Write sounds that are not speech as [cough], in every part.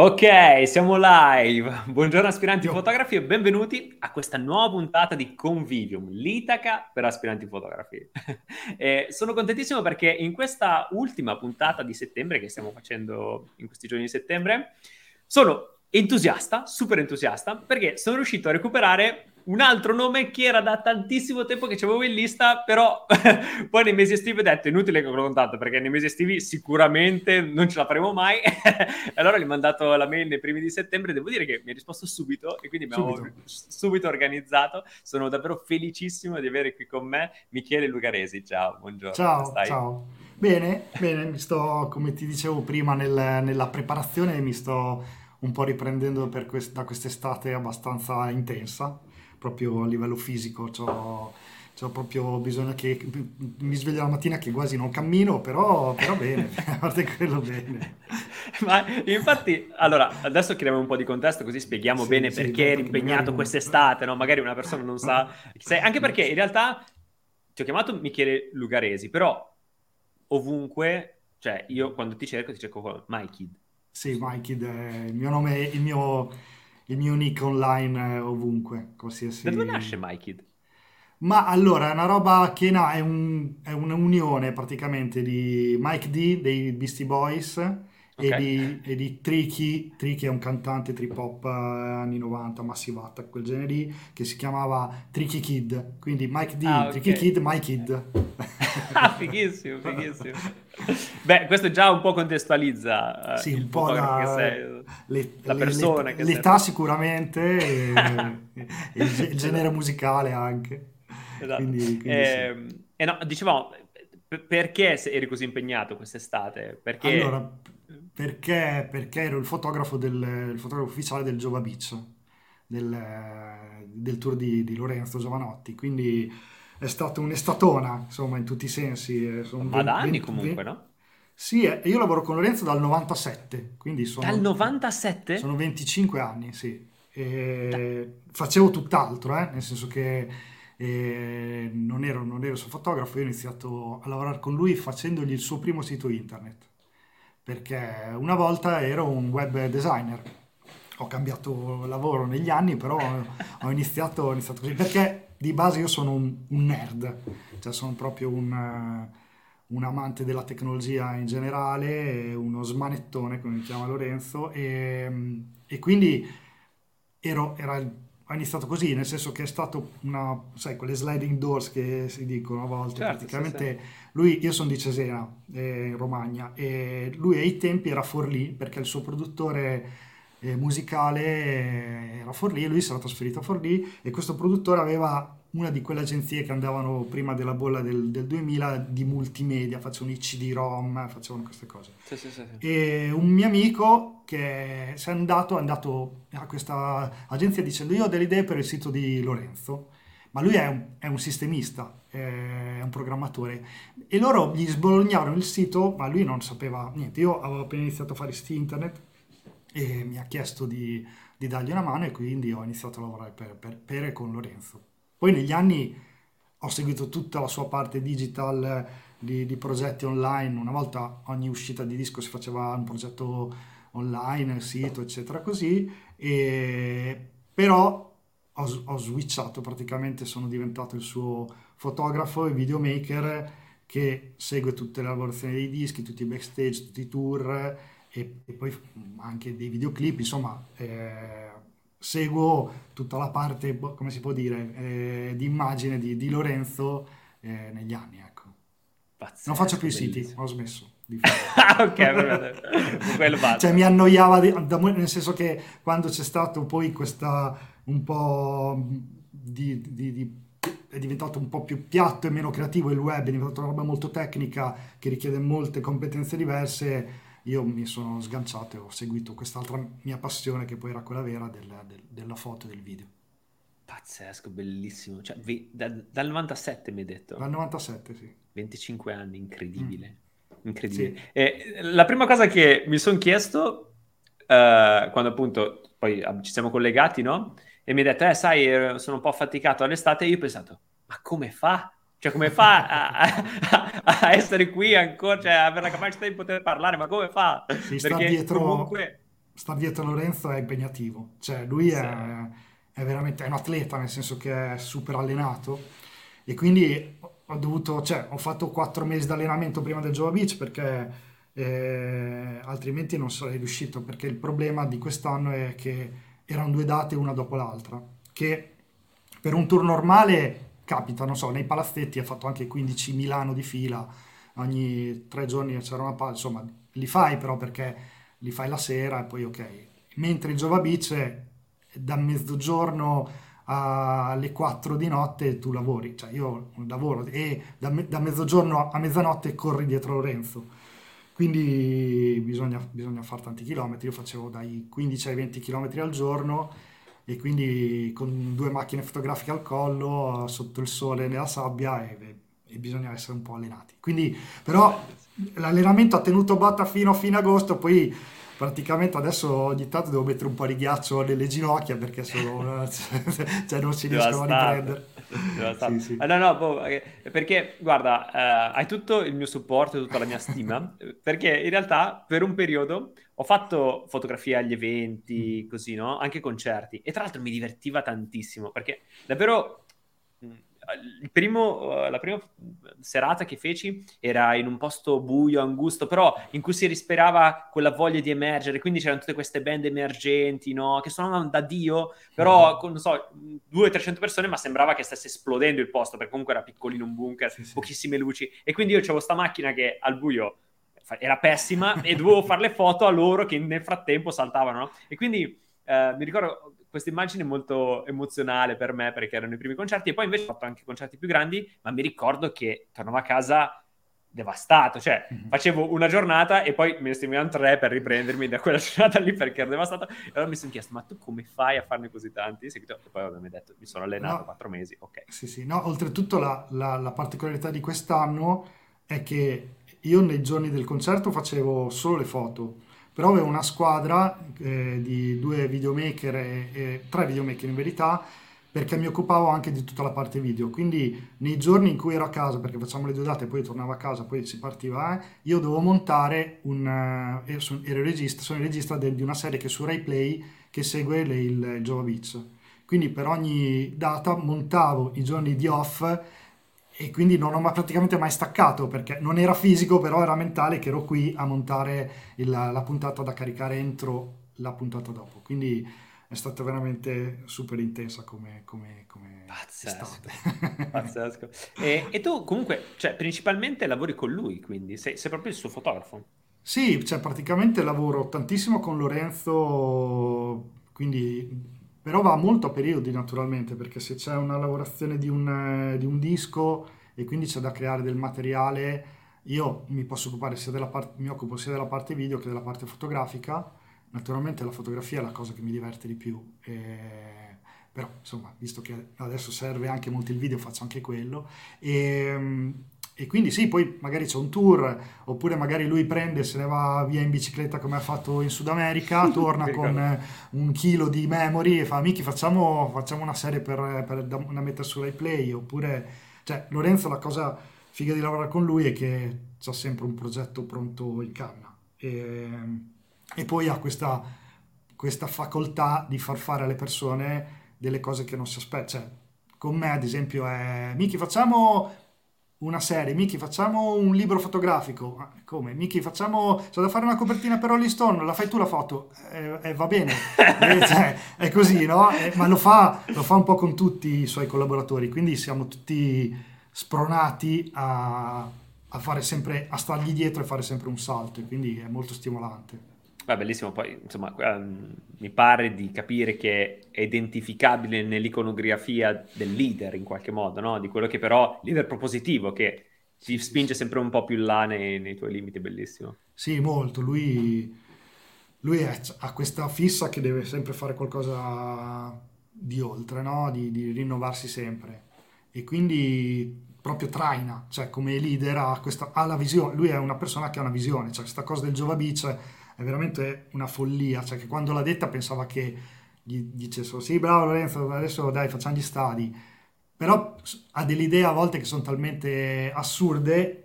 Ok, siamo live. Buongiorno aspiranti fotografi e benvenuti a questa nuova puntata di Convivium, l'Itaca per aspiranti fotografi. [laughs] eh, sono contentissimo perché in questa ultima puntata di settembre che stiamo facendo in questi giorni di settembre, sono entusiasta, super entusiasta, perché sono riuscito a recuperare un altro nome che era da tantissimo tempo che avevo in lista, però [laughs] poi nei mesi estivi ho detto inutile che l'ho contatto perché nei mesi estivi sicuramente non ce la faremo mai. [laughs] allora gli ho mandato la mail nei primi di settembre, devo dire che mi ha risposto subito e quindi abbiamo subito. subito organizzato. Sono davvero felicissimo di avere qui con me Michele Lugaresi. Ciao, buongiorno. Ciao, ciao. Bene, bene, mi sto, come ti dicevo prima, nel, nella preparazione mi sto un po' riprendendo quest- da quest'estate abbastanza intensa proprio a livello fisico, ho proprio bisogno che mi sveglio la mattina che quasi non cammino, però, però bene, [laughs] a parte quello bene. Ma infatti, allora, adesso chiediamo un po' di contesto così spieghiamo sì, bene sì, perché eri impegnato quest'estate, no? Magari una persona non sa... Sei... Anche perché in realtà ti ho chiamato Michele Lugaresi, però ovunque, cioè io quando ti cerco ti cerco MyKid. Sì, MyKid è il mio nome, il mio il mio nick online eh, ovunque, qualsiasi... Da dove nasce MyKid? Ma allora, è una roba che no, è, un, è un'unione praticamente di Mike D dei Beastie Boys okay. e, di, e di Tricky, Tricky è un cantante trip hop eh, anni 90, Massive Attack, quel genere lì, che si chiamava Tricky Kid, quindi Mike D, ah, okay. Tricky Kid, My Kid. [laughs] ah, fighissimo, fighissimo. Beh, questo già un po' contestualizza eh, sì, un po' la, sei, le, la persona le, che l'età sei. sicuramente e, [laughs] e il, il, genere musicale anche. Esatto. Quindi, quindi eh, sì. eh no, dicevamo, perché eri così impegnato quest'estate? Perché... Allora, perché, perché ero il fotografo, del, il fotografo ufficiale del Giova Beach, del, del tour di, di Lorenzo Giovanotti, quindi è stata un'estatona, insomma, in tutti i sensi. Eh, sono Ma 20, da anni 20, comunque, 20... no? Sì, eh, io lavoro con Lorenzo dal 97, quindi sono... Dal 97? Sono 25 anni, sì. E facevo tutt'altro, eh? nel senso che eh, non, ero, non ero suo fotografo, io ho iniziato a lavorare con lui facendogli il suo primo sito internet, perché una volta ero un web designer. Ho cambiato lavoro negli anni, però ho iniziato, ho iniziato così, perché di base io sono un, un nerd, cioè sono proprio un, un, amante della tecnologia in generale, uno smanettone come mi chiama Lorenzo e, e quindi ero, era, ho iniziato così, nel senso che è stato una, sai, quelle sliding doors che si dicono a volte, certo, praticamente sì, sì. lui, io sono di Cesena, eh, in Romagna, e lui ai tempi era Forlì perché il suo produttore musicale eh, era Forlì e lui si era trasferito a Forlì e questo produttore aveva una di quelle agenzie che andavano prima della bolla del, del 2000 di multimedia, facevano i CD-ROM, facevano queste cose. Sì, sì, sì, e un mio amico che è andato, è andato a questa agenzia dicendo io ho delle idee per il sito di Lorenzo, ma lui è un, è un sistemista, è un programmatore e loro gli sbolognavano il sito, ma lui non sapeva niente. Io avevo appena iniziato a fare siti internet e mi ha chiesto di, di dargli una mano e quindi ho iniziato a lavorare per, per, per e con Lorenzo. Poi negli anni ho seguito tutta la sua parte digital di, di, progetti online, una volta ogni uscita di disco si faceva un progetto online, sito, eccetera, così, e, però ho, ho switchato praticamente, sono diventato il suo fotografo e videomaker che segue tutte le lavorazioni dei dischi, tutti i backstage, tutti i tour, e, e poi anche dei videoclip, insomma, eh, seguo tutta la parte, boh, come si può dire, eh, di immagine di, di Lorenzo eh, negli anni, ecco. Pazzesco, non faccio più i siti, ho smesso. Di [laughs] fare. ok, quello [laughs] basta. Cioè mi annoiava, di, nel senso che quando c'è stato poi questa un po' di, di, di è diventato un po' più piatto e meno creativo il web, è diventato una roba molto tecnica che richiede molte competenze diverse io mi sono sganciato e ho seguito quest'altra mia passione che poi era quella vera del, del, della foto e del video. Pazzesco, bellissimo. Cioè, vi, da, dal 97 mi hai detto? Dal 97, sì. 25 anni, incredibile. Mm. Incredibile. Sì. E, la prima cosa che mi sono chiesto, uh, quando appunto poi ci siamo collegati, no? E mi hai detto, eh, sai, sono un po' affaticato all'estate, e io ho pensato, ma come fa cioè, come fa a, a, a, essere qui ancora, cioè, avere la capacità di poter parlare, ma come fa? Si Perché dietro, comunque... star dietro Lorenzo è impegnativo, cioè lui sì. è, è, veramente è un atleta, nel senso che è super allenato e quindi ho dovuto, cioè ho fatto quattro mesi di allenamento prima del Jova Beach perché eh, altrimenti non sarei riuscito, perché il problema di quest'anno è che erano due date una dopo l'altra, che per un tour normale capita, non so, nei palazzetti ha fatto anche 15 Milano di fila, ogni tre giorni c'era una palla, insomma li fai però perché li fai la sera e poi ok. Mentre il Beach da mezzogiorno alle 4 di notte tu lavori, cioè io lavoro e da, me, da mezzogiorno a mezzanotte corri dietro Lorenzo. Quindi bisogna, bisogna fare tanti chilometri, io facevo dai 15 ai 20 chilometri al giorno e quindi con due macchine fotografiche al collo, sotto il sole nella sabbia e, e bisogna essere un po' allenati. Quindi però l'allenamento ha tenuto botta fino a fine agosto, poi praticamente adesso ogni tanto devo mettere un po' di ghiaccio nelle ginocchia perché sono, [laughs] cioè non si riescono a riprendere. Sì, sì. Ah, no, no, boh, eh, perché guarda, eh, hai tutto il mio supporto e tutta la mia stima, [laughs] perché in realtà per un periodo ho fatto fotografie agli eventi, mm. così, no? Anche concerti, e tra l'altro mi divertiva tantissimo, perché davvero primo, eh, la prima serata che feci era in un posto buio, angusto, però in cui si respirava quella voglia di emergere, quindi c'erano tutte queste band emergenti, no? Che suonavano da Dio, però mm. con, non so, 200-300 persone, ma sembrava che stesse esplodendo il posto, perché comunque era piccolino un bunker, sì, sì. pochissime luci, e quindi io avevo sta macchina che al buio era pessima e dovevo fare le foto a loro che nel frattempo saltavano, no? E quindi eh, mi ricordo questa immagine molto emozionale per me perché erano i primi concerti e poi invece ho fatto anche concerti più grandi, ma mi ricordo che tornavo a casa devastato, cioè mm-hmm. facevo una giornata e poi me ne servivano tre per riprendermi da quella [laughs] giornata lì perché ero devastato e allora mi sono chiesto ma tu come fai a farne così tanti? E poi ovviamente detto mi sono allenato no, quattro mesi, ok. Sì, sì, no, oltretutto la, la, la particolarità di quest'anno è che io nei giorni del concerto facevo solo le foto, però avevo una squadra eh, di due videomaker e, e, tre videomaker in verità perché mi occupavo anche di tutta la parte video. Quindi nei giorni in cui ero a casa perché facciamo le due date poi tornavo a casa poi si partiva eh, io dovevo montare un uh, ero, regista, sono il regista de, di una serie che è su Rai Play che segue le, il, il Jova Beach quindi per ogni data montavo i giorni di off e quindi non ho praticamente mai staccato perché non era fisico, però era mentale che ero qui a montare il, la puntata da caricare entro la puntata dopo. Quindi è stata veramente super intensa come, come, come pazzesco, [laughs] pazzesco. E, e, tu comunque, cioè, principalmente lavori con lui, quindi sei, sei proprio il suo fotografo. Sì, cioè, praticamente lavoro tantissimo con Lorenzo, quindi però va molto a periodi naturalmente, perché se c'è una lavorazione di un, di un disco e quindi c'è da creare del materiale, io mi posso occupare sia della parte, mi occupo sia della parte video che della parte fotografica. Naturalmente la fotografia è la cosa che mi diverte di più. E però insomma visto che adesso serve anche molto il video faccio anche quello e, e quindi sì, poi magari c'è un tour, oppure magari lui prende, se ne va via in bicicletta come ha fatto in Sud America, [laughs] torna con un chilo di memory e fa, amici facciamo, facciamo una serie per, per da, da mettere su Play, oppure, cioè Lorenzo la cosa figa di lavorare con lui è che ha sempre un progetto pronto in canna e, e poi ha questa, questa facoltà di far fare alle persone delle cose che non si aspettano. Cioè, con me, ad esempio, è Miki, facciamo una serie, Miki facciamo un libro fotografico, ah, come? Miki facciamo, c'è da fare una copertina per Rolling Stone, la fai tu la foto, eh, eh, va bene, [laughs] eh, cioè, è così, no? Eh, ma lo fa, lo fa un po' con tutti i suoi collaboratori, quindi siamo tutti spronati a, a fare sempre, a stargli dietro e fare sempre un salto, e quindi è molto stimolante. Beh, bellissimo, poi insomma um, mi pare di capire che è identificabile nell'iconografia del leader in qualche modo, no? Di quello che però, leader propositivo, che ti spinge sempre un po' più in là nei, nei tuoi limiti, bellissimo. Sì, molto, lui, lui è, ha questa fissa che deve sempre fare qualcosa di oltre, no? Di, di rinnovarsi sempre e quindi proprio traina, cioè come leader ha, questa, ha la visione, lui è una persona che ha una visione, cioè questa cosa del Jova Beach è veramente una follia, cioè che quando l'ha detta pensava che gli dicessero sì bravo Lorenzo adesso dai facciamo gli stadi, però ha delle idee a volte che sono talmente assurde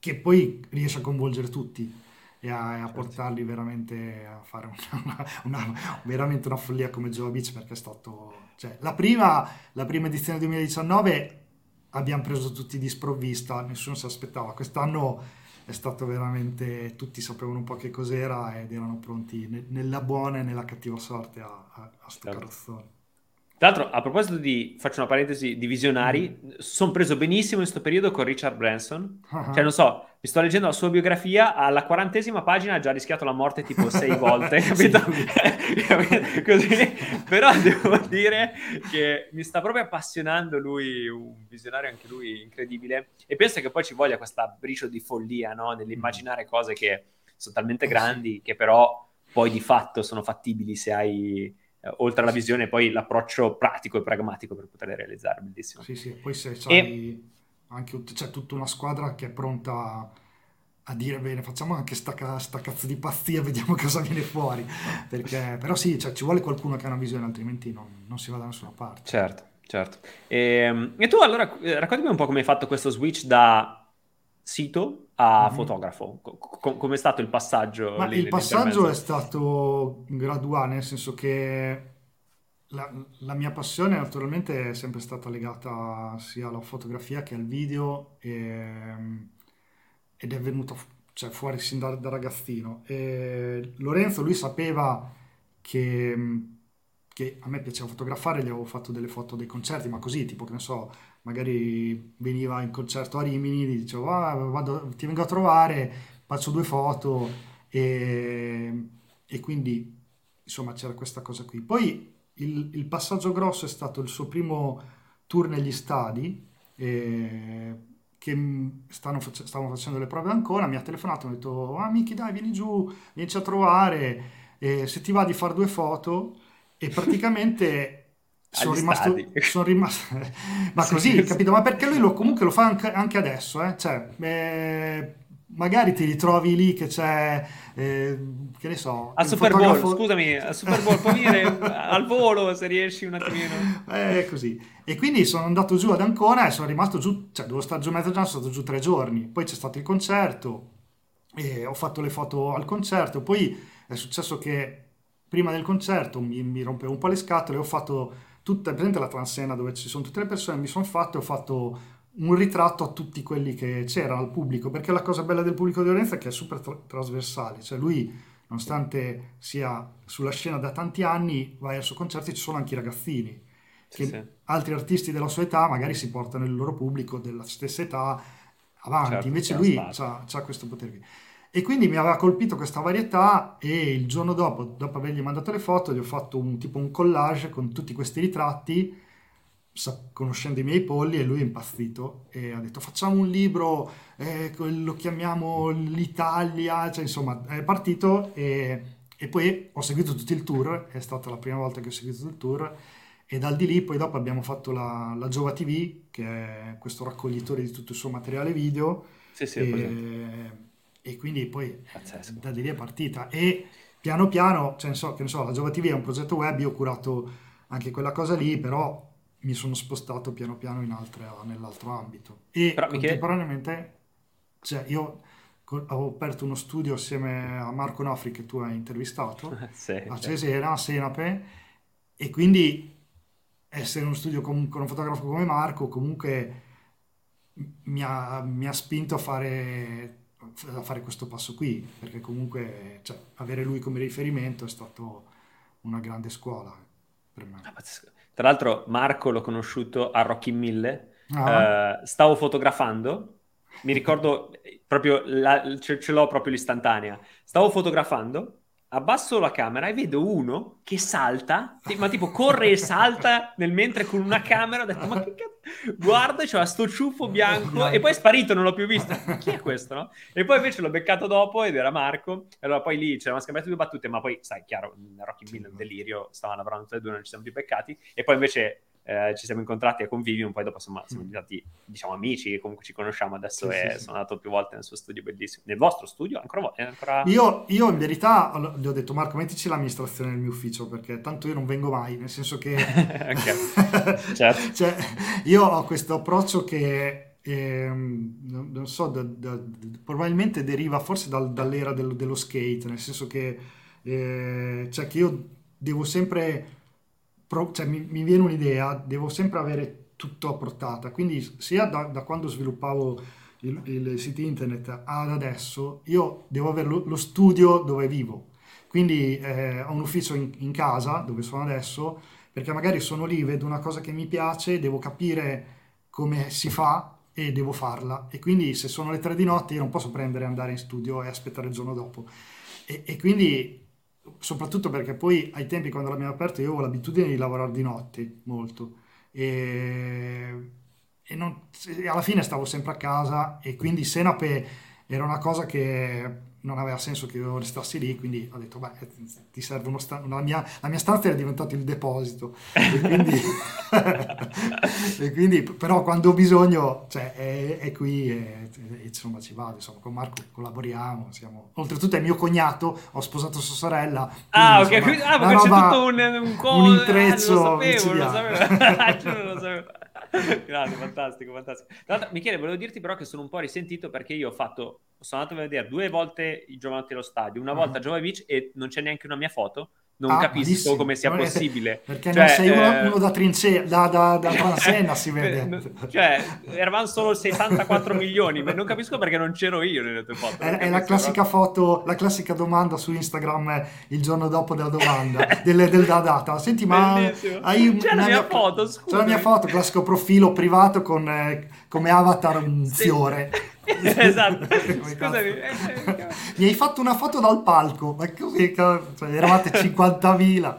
che poi riesce a coinvolgere tutti e a, a portarli veramente a fare [laughs] una, una, veramente una follia come Joe Beach perché è stato... Cioè, la, prima, la prima edizione 2019 abbiamo preso tutti di sprovvista, nessuno si aspettava. Quest'anno è stato veramente, tutti sapevano un po' che cos'era ed erano pronti ne, nella buona e nella cattiva sorte a, a, a sto certo. carrozzone. Tra l'altro, a proposito di, faccio una parentesi, di visionari, mm. sono preso benissimo in questo periodo con Richard Branson. Uh-huh. Cioè, non so, mi sto leggendo la sua biografia, alla quarantesima pagina ha già rischiato la morte tipo sei [laughs] volte, capito? [laughs] Così, però devo dire che mi sta proprio appassionando lui, un visionario anche lui incredibile, e penso che poi ci voglia questa briciolo di follia, no? Nell'immaginare cose che sono talmente grandi che però poi di fatto sono fattibili se hai eh, oltre alla visione, poi l'approccio pratico e pragmatico per poterle realizzare. Bellissimo. Sì, sì, poi se c'hai e... anche c'è tutta una squadra che è pronta a dire bene, facciamo anche sta, sta cazzo di pazzia, [laughs] vediamo cosa viene fuori. Perché, però sì, cioè, ci vuole qualcuno che ha una visione, altrimenti non, non si va da nessuna parte. Certo, certo. E, ehm, e tu allora eh, raccontami un po' come hai fatto questo switch da sito a mm-hmm. fotografo? Com- come è stato il passaggio? Lì, il passaggio è stato graduale, nel senso che la, la, mia passione naturalmente è sempre stata legata sia alla fotografia che al video e, ed è venuto cioè, fuori sin da, da ragazzino. E Lorenzo, lui sapeva che, che a me piaceva fotografare, gli avevo fatto delle foto dei concerti, ma così, tipo che ne so, magari veniva in concerto a Rimini, dicevo ah, vado, ti vengo a trovare, faccio due foto e, e, quindi insomma c'era questa cosa qui. Poi il, il, passaggio grosso è stato il suo primo tour negli stadi. Eh, che stanno, stavano facendo le prove ancora, mi ha telefonato mi ha detto ah Miki dai vieni giù, vienici a trovare, eh, se ti va di fare due foto e praticamente sono rimasto, [laughs] sono rimasto, [laughs] ma così, sì, capito? Ma perché lui lo, comunque lo fa anche, anche adesso, eh? Cioè, eh, magari ti ritrovi lì che c'è, eh, che ne so... Al Super fotografo... Bowl, scusami, al Super Bowl, puoi venire [laughs] al volo se riesci un attimino. Eh, così. E quindi sono andato giù ad Ancona e sono rimasto giù, cioè dovevo stare giù mezzo giorno, sono stato giù tre giorni. Poi c'è stato il concerto, e ho fatto le foto al concerto, poi è successo che prima del concerto mi, mi rompevo un po' le scatole, ho fatto tutta, presente la transena dove ci sono tutte le persone, mi sono fatto e ho fatto un ritratto a tutti quelli che c'erano al pubblico, perché la cosa bella del pubblico di Lorenzo è che è super tra- trasversale, cioè lui nonostante sia sulla scena da tanti anni, vai al suo concerto e ci sono anche i ragazzini, che sì. altri artisti della sua età magari si portano il loro pubblico della stessa età avanti, certo, invece lui ha questo potere qui. E quindi mi aveva colpito questa varietà e il giorno dopo, dopo avergli mandato le foto, gli ho fatto un, tipo un collage con tutti questi ritratti, conoscendo i miei polli, e lui è impazzito e ha detto facciamo un libro, eh, lo chiamiamo l'Italia, cioè insomma è partito e, e poi ho seguito tutto il tour, è stata la prima volta che ho seguito il tour e dal di lì poi dopo abbiamo fatto la, la Giova TV, che è questo raccoglitore di tutto il suo materiale video. Sì, sì, e, e quindi poi Pazzesco. da lì è partita e piano piano, cioè, so, che ne so, la Java TV è un progetto web, io ho curato anche quella cosa lì, però mi sono spostato piano piano in altre, nell'altro ambito. E però, contemporaneamente, cioè, io avevo aperto uno studio assieme a Marco Nofri che tu hai intervistato [laughs] sì, a Cesena, a Senape, e quindi essere uno studio con, con un fotografo come Marco comunque mi ha, mi ha spinto a fare a fare questo passo qui, perché comunque cioè, avere lui come riferimento è stato una grande scuola per me. Ah, Tra l'altro Marco l'ho conosciuto a Rocky Mille, ah. uh, stavo fotografando, mi ricordo proprio, la, ce, ce l'ho proprio l'istantanea, stavo fotografando abbasso la camera e vedo uno che salta, ma tipo corre e salta nel mentre con una camera, ho detto ma che cazzo, guarda, c'era sto ciuffo bianco e poi è sparito, non l'ho più visto, chi è questo, no? E poi invece l'ho beccato dopo ed era Marco, e allora poi lì c'erano scambiate due battute, ma poi sai, chiaro, Rocky Mill, un delirio, stavano lavorando tutte e due, non ci siamo più beccati, e poi invece eh, ci siamo incontrati a Convivium, poi dopo insomma siamo mm. diventati diciamo amici, comunque ci conosciamo adesso sì, e sì, sono andato più volte nel suo studio bellissimo. Nel vostro studio ancora? ancora... Io, io, in verità gli ho detto Marco mettici l'amministrazione nel mio ufficio perché tanto io non vengo mai, nel senso che... [laughs] [laughs] certo. cioè, io ho questo approccio che ehm, non, so, da- da- probabilmente deriva forse dal- dall'era del- dello skate, nel senso che, eh, cioè che io devo sempre, pro- cioè mi, mi viene un'idea, devo sempre avere tutto a portata, quindi sia da, da quando sviluppavo il, il sito internet ad adesso, io devo avere lo, lo studio dove vivo, quindi eh, ho un ufficio in, in casa dove sono adesso, perché magari sono lì, vedo una cosa che mi piace, devo capire come si fa e devo farla. E quindi se sono le tre di notte io non posso prendere e andare in studio e aspettare il giorno dopo. E, e quindi, soprattutto perché poi ai tempi quando l'abbiamo aperto io avevo l'abitudine di lavorare di notte molto. E, e non- e alla fine stavo sempre a casa e quindi Senape era una cosa che non aveva senso che io restassi lì, quindi ho detto, beh, ti serve uno sta- la mia, la mia stanza era diventata il deposito. E quindi, [laughs] [laughs] e quindi, però quando ho bisogno, cioè, è, è qui e, insomma ci vado, insomma, con Marco collaboriamo, siamo... oltretutto è mio cognato, ho sposato sua sorella, Ah, ok, insomma, ah, perché c'è tutto un, un co- un ah, intreccio non [laughs] lo sapevo, lo sapevo. Non lo sapevo. [laughs] Grande, fantastico, fantastico. Michele, volevo dirti però che sono un po' risentito perché io ho fatto, sono andato a vedere due volte i giovanotti allo stadio, una volta a Ah. Beach e non c'è neanche una mia foto. Non Ah, capisco malissimo. come sia possibile. Perché Cioè, non sei uno, eh, uno da trincea, da, da, da [laughs] Transenna si vede. Cioè, eravamo solo 64 milioni, ma non capisco perché non c'ero io nelle tue foto. È, è la classica foto, la classica domanda su Instagram eh, il giorno dopo della domanda, del, del- della data. Senti, ma Bellissimo. hai C'è la una mia foto, C'è la mia foto, classico profilo privato con eh, come avatar un Sì. fiore. [laughs] Esatto. [laughs] Scusami. cazzo. eh, eh, Mi hai fatto una foto dal palco, ma così? Cioè, eravate [laughs] 50.000,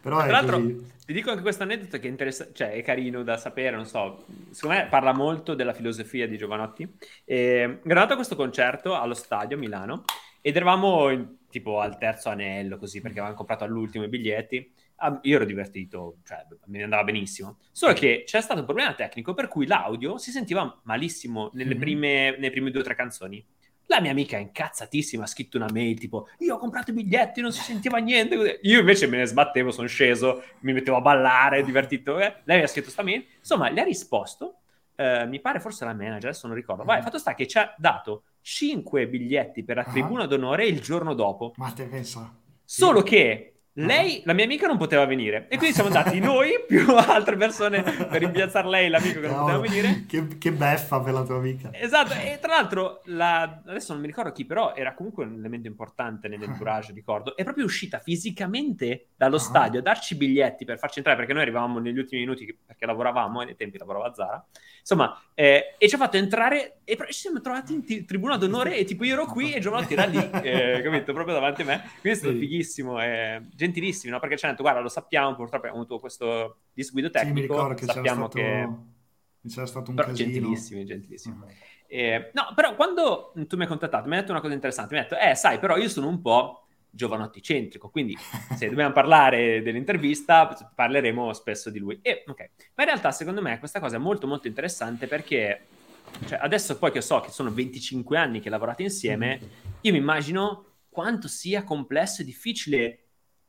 però Tra l'altro, così. ti dico anche questo aneddoto che è, interessa- cioè, è carino da sapere, non so, secondo me parla molto della filosofia di Giovanotti. E, ero andato a questo concerto allo stadio a Milano ed eravamo in- tipo al terzo anello, così, perché avevamo comprato all'ultimo i biglietti. Ah, io ero divertito, cioè ne andava benissimo. Solo che c'è stato un problema tecnico per cui l'audio si sentiva malissimo nelle prime, nelle prime due o tre canzoni. La mia amica incazzatissima ha scritto una mail tipo io ho comprato i biglietti, non si sentiva niente. Io invece me ne sbattevo, sono sceso, mi mettevo a ballare, divertito. eh. Lei mi ha scritto sta mail. Insomma, le ha risposto, eh, mi pare forse la manager, adesso non ricordo. Vai, Mhm. fatto sta che ci ha dato 5 biglietti per la Ah. tribuna d'onore il giorno dopo. Ma te pensa? Solo che. Lei, la mia amica, non poteva venire. E quindi siamo andati [laughs] noi più altre persone per rimpiazzare lei, l'amico che non poteva venire. Che, che beffa per la tua amica. Esatto, e tra l'altro, la- adesso non mi ricordo chi, però era comunque un elemento importante nell'entourage, [laughs] ricordo. È proprio uscita fisicamente dallo Ah. stadio a darci biglietti per farci entrare, perché noi arrivavamo negli ultimi minuti perché lavoravamo, e nei tempi lavorava a Zara. Insomma, eh, e ci ha fatto entrare e ci siamo trovati in ti- tribuna d'onore e tipo io ero qui e Giovanotti era lì, [laughs] eh, capito? Proprio davanti a me. Quindi è stato Sì. fighissimo e gentilissimo, no? Perché ci hanno detto, guarda, lo sappiamo, purtroppo abbiamo avuto questo disguido Sì, mi tecnico, ricordo che c'era sappiamo stato, che... c'era stato un Però casino. gentilissimi, gentilissimi. Mhm. Eh, no, però quando tu mi hai contattato, mi hai detto una cosa interessante. Mi hai detto, eh, sai, però io sono un po' giovanotti centrico, quindi se dobbiamo parlare dell'intervista, parleremo spesso di lui. E, ok. Ma in realtà, secondo me, questa cosa è molto, molto interessante perché cioè, adesso poi che so che sono 25 anni che lavorate insieme, io mi immagino quanto sia complesso e difficile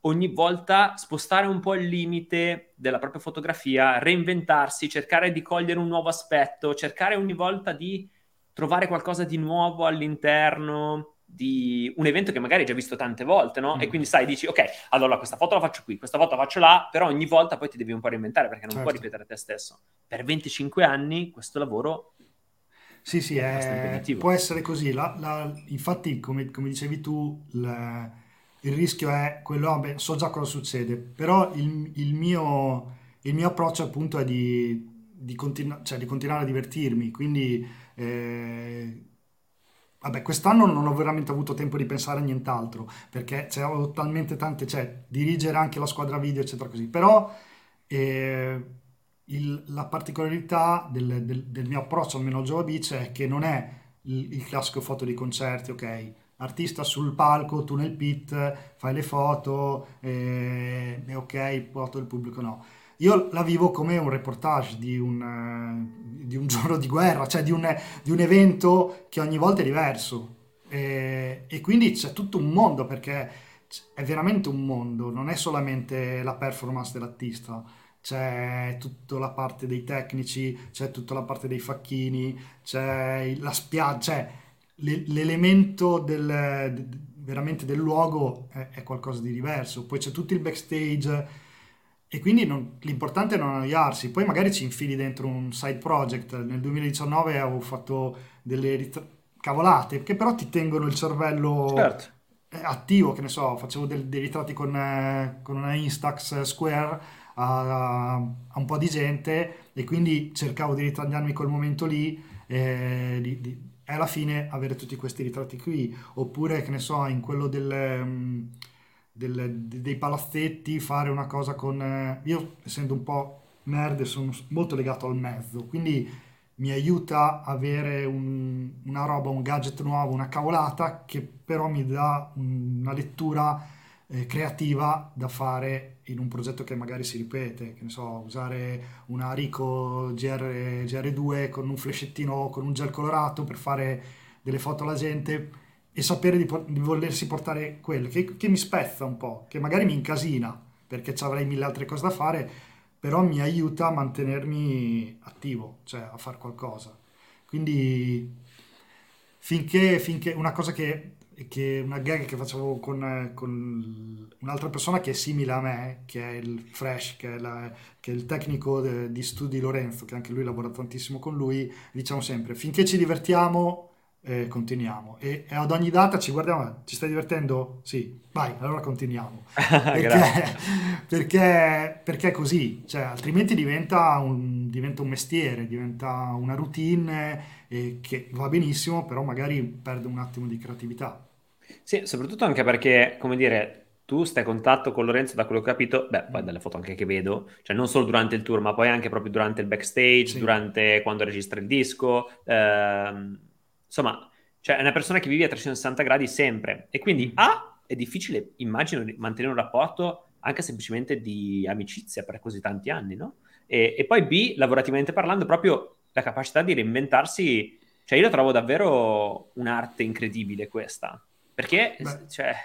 ogni volta spostare un po' il limite della propria fotografia, reinventarsi, cercare di cogliere un nuovo aspetto, cercare ogni volta di trovare qualcosa di nuovo all'interno di un evento che magari hai già visto tante volte, no? Mm. E quindi sai, dici, ok, allora questa foto la faccio qui, questa foto la faccio là, però ogni volta poi ti devi un po' reinventare perché non Certo. puoi ripetere te stesso. Per 25 anni questo lavoro Sì, sì, è- impegnativo. può essere così. La- la- infatti, come, come dicevi tu, il, il rischio è quello, vabbè, so già cosa succede, però il, il mio, il mio approccio appunto è di, di continu- cioè, di continuare a divertirmi, quindi eh, vabbè, quest'anno non ho veramente avuto tempo di pensare a nient'altro, perché c'erano talmente tante, cioè dirigere anche la squadra video, eccetera, così, però eh, il- la particolarità del, del- del mio approccio, almeno al Jova Beach, è che non è il, il classico foto di concerti, ok? Artista sul palco, tu nel pit, fai le foto, eh, e ok, foto del pubblico, no. Io la vivo come un reportage di un, di un [laughs] giorno di guerra, cioè di un, di un evento che ogni volta è diverso. E, e quindi c'è tutto un mondo perché è veramente un mondo, non è solamente la performance dell'artista, c'è tutta la parte dei tecnici, c'è tutta la parte dei facchini, c'è la spiaggia, c'è l'elemento del, veramente del luogo è, è, qualcosa di diverso. Poi c'è tutto il backstage e quindi non, l'importante è non annoiarsi. Poi magari ci infili dentro un side project. Nel 2019 avevo fatto delle rit- cavolate che però ti tengono il cervello certo. attivo, che ne so, facevo dei, dei ritratti con, eh, con una Instax Square a, a, un po' di gente e quindi cercavo di ritagliarmi quel momento lì eh, di, di, e alla fine avere tutti questi ritratti qui oppure che ne so in quello del, mm, del, dei palazzetti fare una cosa con eh, io essendo un po' nerd sono molto legato al mezzo quindi mi aiuta avere un, una roba, un gadget nuovo, una cavolata che però mi dà una lettura eh, creativa da fare in un progetto che magari si ripete, che ne so, usare una Rico GR, GR2 con un flashettino, con un gel colorato per fare delle foto alla gente e sapere di, di volersi portare quello, che, che, mi spezza un po', che magari mi incasina, perché avrei mille altre cose da fare, però mi aiuta a mantenermi attivo, cioè a fare qualcosa. Quindi finché, finché una cosa che che una gag che facevo con, con, un'altra persona che è simile a me, che è il Fresh, che è, la, che è il tecnico de, di studi Lorenzo, che anche lui lavora tantissimo con lui, diciamo sempre, finché ci divertiamo, eh, continuiamo. E, e, ad ogni data ci guardiamo, ci stai divertendo? Sì, vai, allora continuiamo. [laughs] perché, perché, perché, è così, cioè, altrimenti diventa un, diventa un mestiere, diventa una routine eh, che va benissimo, però magari perde un attimo di creatività. Sì, soprattutto anche perché, come dire, tu stai in contatto con Lorenzo, da quello che ho capito, beh, poi dalle foto anche che vedo, cioè non solo durante il tour, ma poi anche proprio durante il backstage, sì. durante quando registra il disco, ehm, insomma, cioè è una persona che vive a 360 gradi sempre. E quindi A, è difficile, immagino, mantenere un rapporto anche semplicemente di amicizia per così tanti anni, no? E, e poi B, lavorativamente parlando, proprio la capacità di reinventarsi, cioè io la trovo davvero un'arte incredibile questa, perché cioè,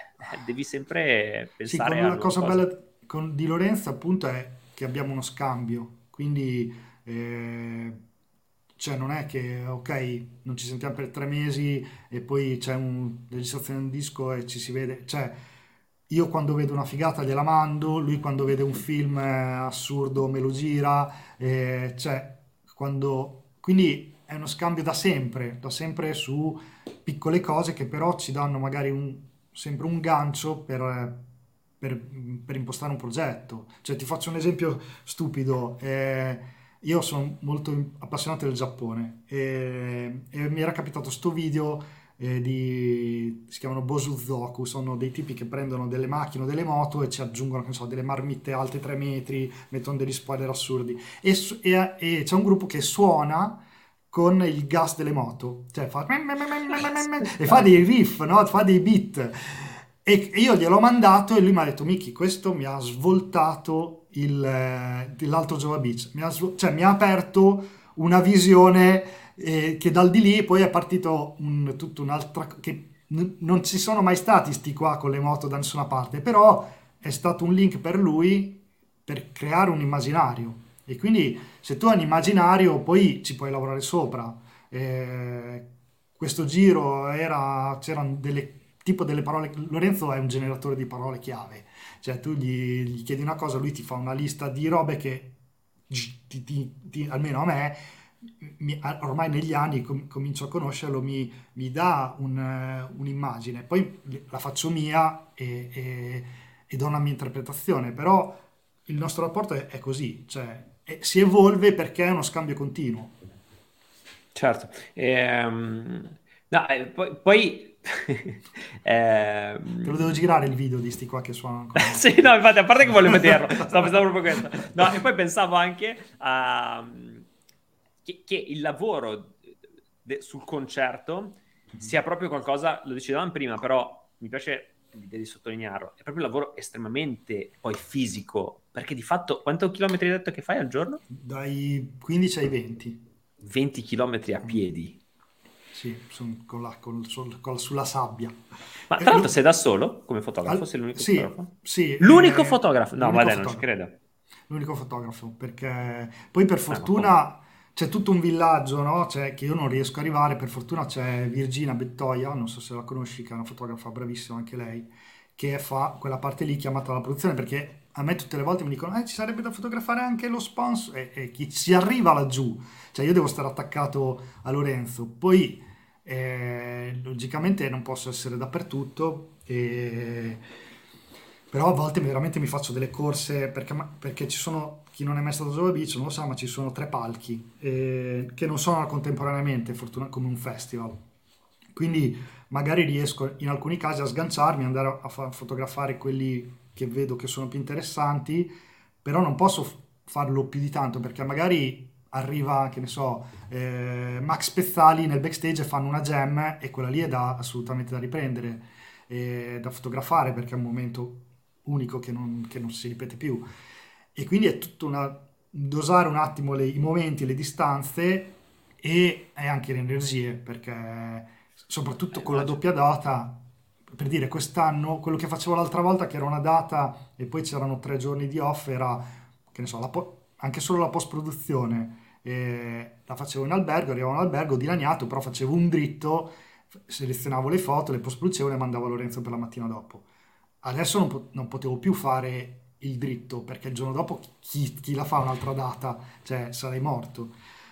devi sempre pensare sì, a... La cosa cose. bella con, di Lorenzo appunto è che abbiamo uno scambio, quindi eh, cioè non è che ok non ci sentiamo per tre mesi e poi c'è una registrazione di un disco e ci si vede, cioè io quando vedo una figata gliela mando, lui quando vede un film assurdo me lo gira, eh, cioè quando... Quindi è uno scambio da sempre, da sempre su piccole cose che però ci danno magari un, sempre un gancio per, per, per, impostare un progetto. Cioè, ti faccio un esempio stupido. Eh, io sono molto appassionato del Giappone e, e mi era capitato sto video eh, di, si chiamano Bosuzoku, sono dei tipi che prendono delle macchine o delle moto e ci aggiungono so, delle marmitte alte 3 metri, mettono degli spoiler assurdi e, e, e c'è un gruppo che suona con il gas delle moto, cioè fa e fa dei riff, no? fa dei beat. E io gliel'ho mandato e lui mi ha detto: Miki, questo mi ha svoltato il, eh, l'altro Java Beach, mi ha, cioè mi ha aperto una visione eh, che dal di lì poi è partito un, tutta un'altra. che n- non ci sono mai stati sti qua con le moto da nessuna parte, però è stato un link per lui per creare un immaginario e quindi se tu hai un immaginario poi ci puoi lavorare sopra. Eh, questo giro era, c'erano delle tipo delle parole. Lorenzo è un generatore di parole chiave, cioè tu gli, gli chiedi una cosa, lui ti fa una lista di robe che ti, ti, ti, almeno a me, mi, ormai negli anni com, comincio a conoscerlo, mi, mi dà un, un'immagine, poi la faccio mia e, e, e, do una mia interpretazione, però il nostro rapporto è, è così, cioè si evolve perché è uno scambio continuo. Certo. Ehm, no, eh, poi, poi [laughs] eh, Te lo devo girare il video di sti qua che suonano. [laughs] sì, no, infatti, a parte che voglio vederlo, [laughs] stavo pensando proprio questo. No, e poi pensavo anche a, che, che, il lavoro de, sul concerto sia proprio qualcosa, lo dicevamo prima, però mi piace di sottolinearlo, è proprio un lavoro estremamente poi fisico, perché di fatto quanto chilometri hai detto che fai al giorno? Dai 15 ai 20. 20 chilometri a piedi. Sì, con la, con, con, sulla sabbia. Ma tra l'altro eh, sei da solo come fotografo? Al, sei l'unico sì, fotografo? Sì. L'unico eh, fotografo? No, ma dai, non ci credo. l'unico fotografo, perché poi per fortuna c'è tutto un villaggio, no? Cioè, che io non riesco a arrivare, per fortuna c'è Virginia Bettoia, non so se la conosci, che è una fotografa bravissima anche lei, che fa quella parte lì chiamata alla produzione, perché a me tutte le volte mi dicono eh, ci sarebbe da fotografare anche lo sponsor e, e chi si arriva laggiù, cioè io devo stare attaccato a Lorenzo, poi eh, logicamente non posso essere dappertutto e però a volte veramente mi faccio delle corse perché, perché ci sono, chi non è mai stato a Jova Beach non lo sa, ma ci sono tre palchi eh, che non sono contemporaneamente fortuna, come un festival. Quindi magari riesco in alcuni casi a sganciarmi, andare a, a fotografare quelli che vedo che sono più interessanti, però non posso farlo più di tanto perché magari arriva, che ne so, eh, Max Pezzali nel backstage e fanno una jam e quella lì è da, assolutamente da riprendere, e da fotografare perché è un momento unico che non, che non si ripete più. E quindi è tutto una, dosare un attimo le, i momenti, le distanze e, e anche le energie, perché soprattutto con la doppia data, per dire quest'anno, quello che facevo l'altra volta che era una data e poi c'erano tre giorni di off, era, che ne so, po- anche solo la post-produzione. Eh, la facevo in albergo, arrivavo in albergo dilaniato, però facevo un dritto, selezionavo le foto, le post-produzione e mandavo a Lorenzo per la mattina dopo Adesso non, po- non, potevo più fare il dritto perché il giorno dopo chi, chi, la fa un'altra data, cioè sarei morto.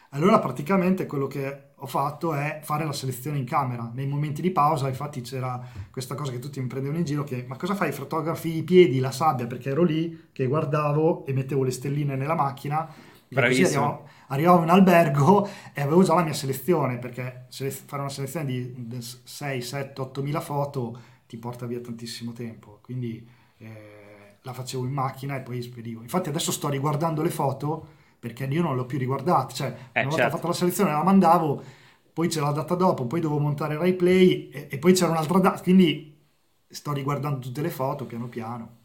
Allora praticamente quello che ho fatto è fare la selezione in camera. Nei momenti di pausa infatti c'era questa cosa che tutti mi prendevano in giro che ma cosa fai? Fotografi i piedi, la sabbia perché ero lì che guardavo e mettevo le stelline nella macchina. Bravissimo. Arrivavo, arrivavo, in albergo e avevo già la mia selezione perché fare una selezione di 6, 7, 8 mila foto ti porta via tantissimo tempo. Quindi eh, la facevo in macchina e poi spedivo. Infatti adesso sto riguardando le foto perché io non le ho più riguardate. Cioè, eh, una volta certo. fatta la selezione la mandavo, poi c'era la data dopo, poi dovevo montare il replay e, e poi c'era un'altra data. Quindi sto riguardando tutte le foto piano piano.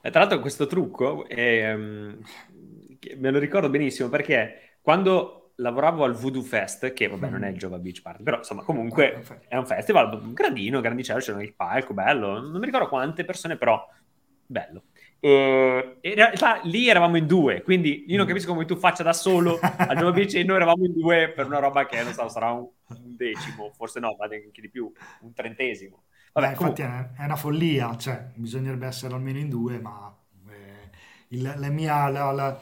E tra l'altro questo trucco è, um, me lo ricordo benissimo perché quando lavoravo al Voodoo Fest, che vabbè non è il Jova Beach Party, però insomma comunque è un festival grandino, grandicello, c'era il palco, bello, non mi ricordo quante persone, però bello. E in realtà lì eravamo in due, quindi io non mm. capisco come tu faccia da solo al Jova [laughs] Beach e noi eravamo in due per una roba che non so, sarà un, un decimo, forse no, ma anche di più, un trentesimo. Vabbè, Beh, infatti è, è, una follia, cioè bisognerebbe essere almeno in due, ma eh, il, la mia... La, la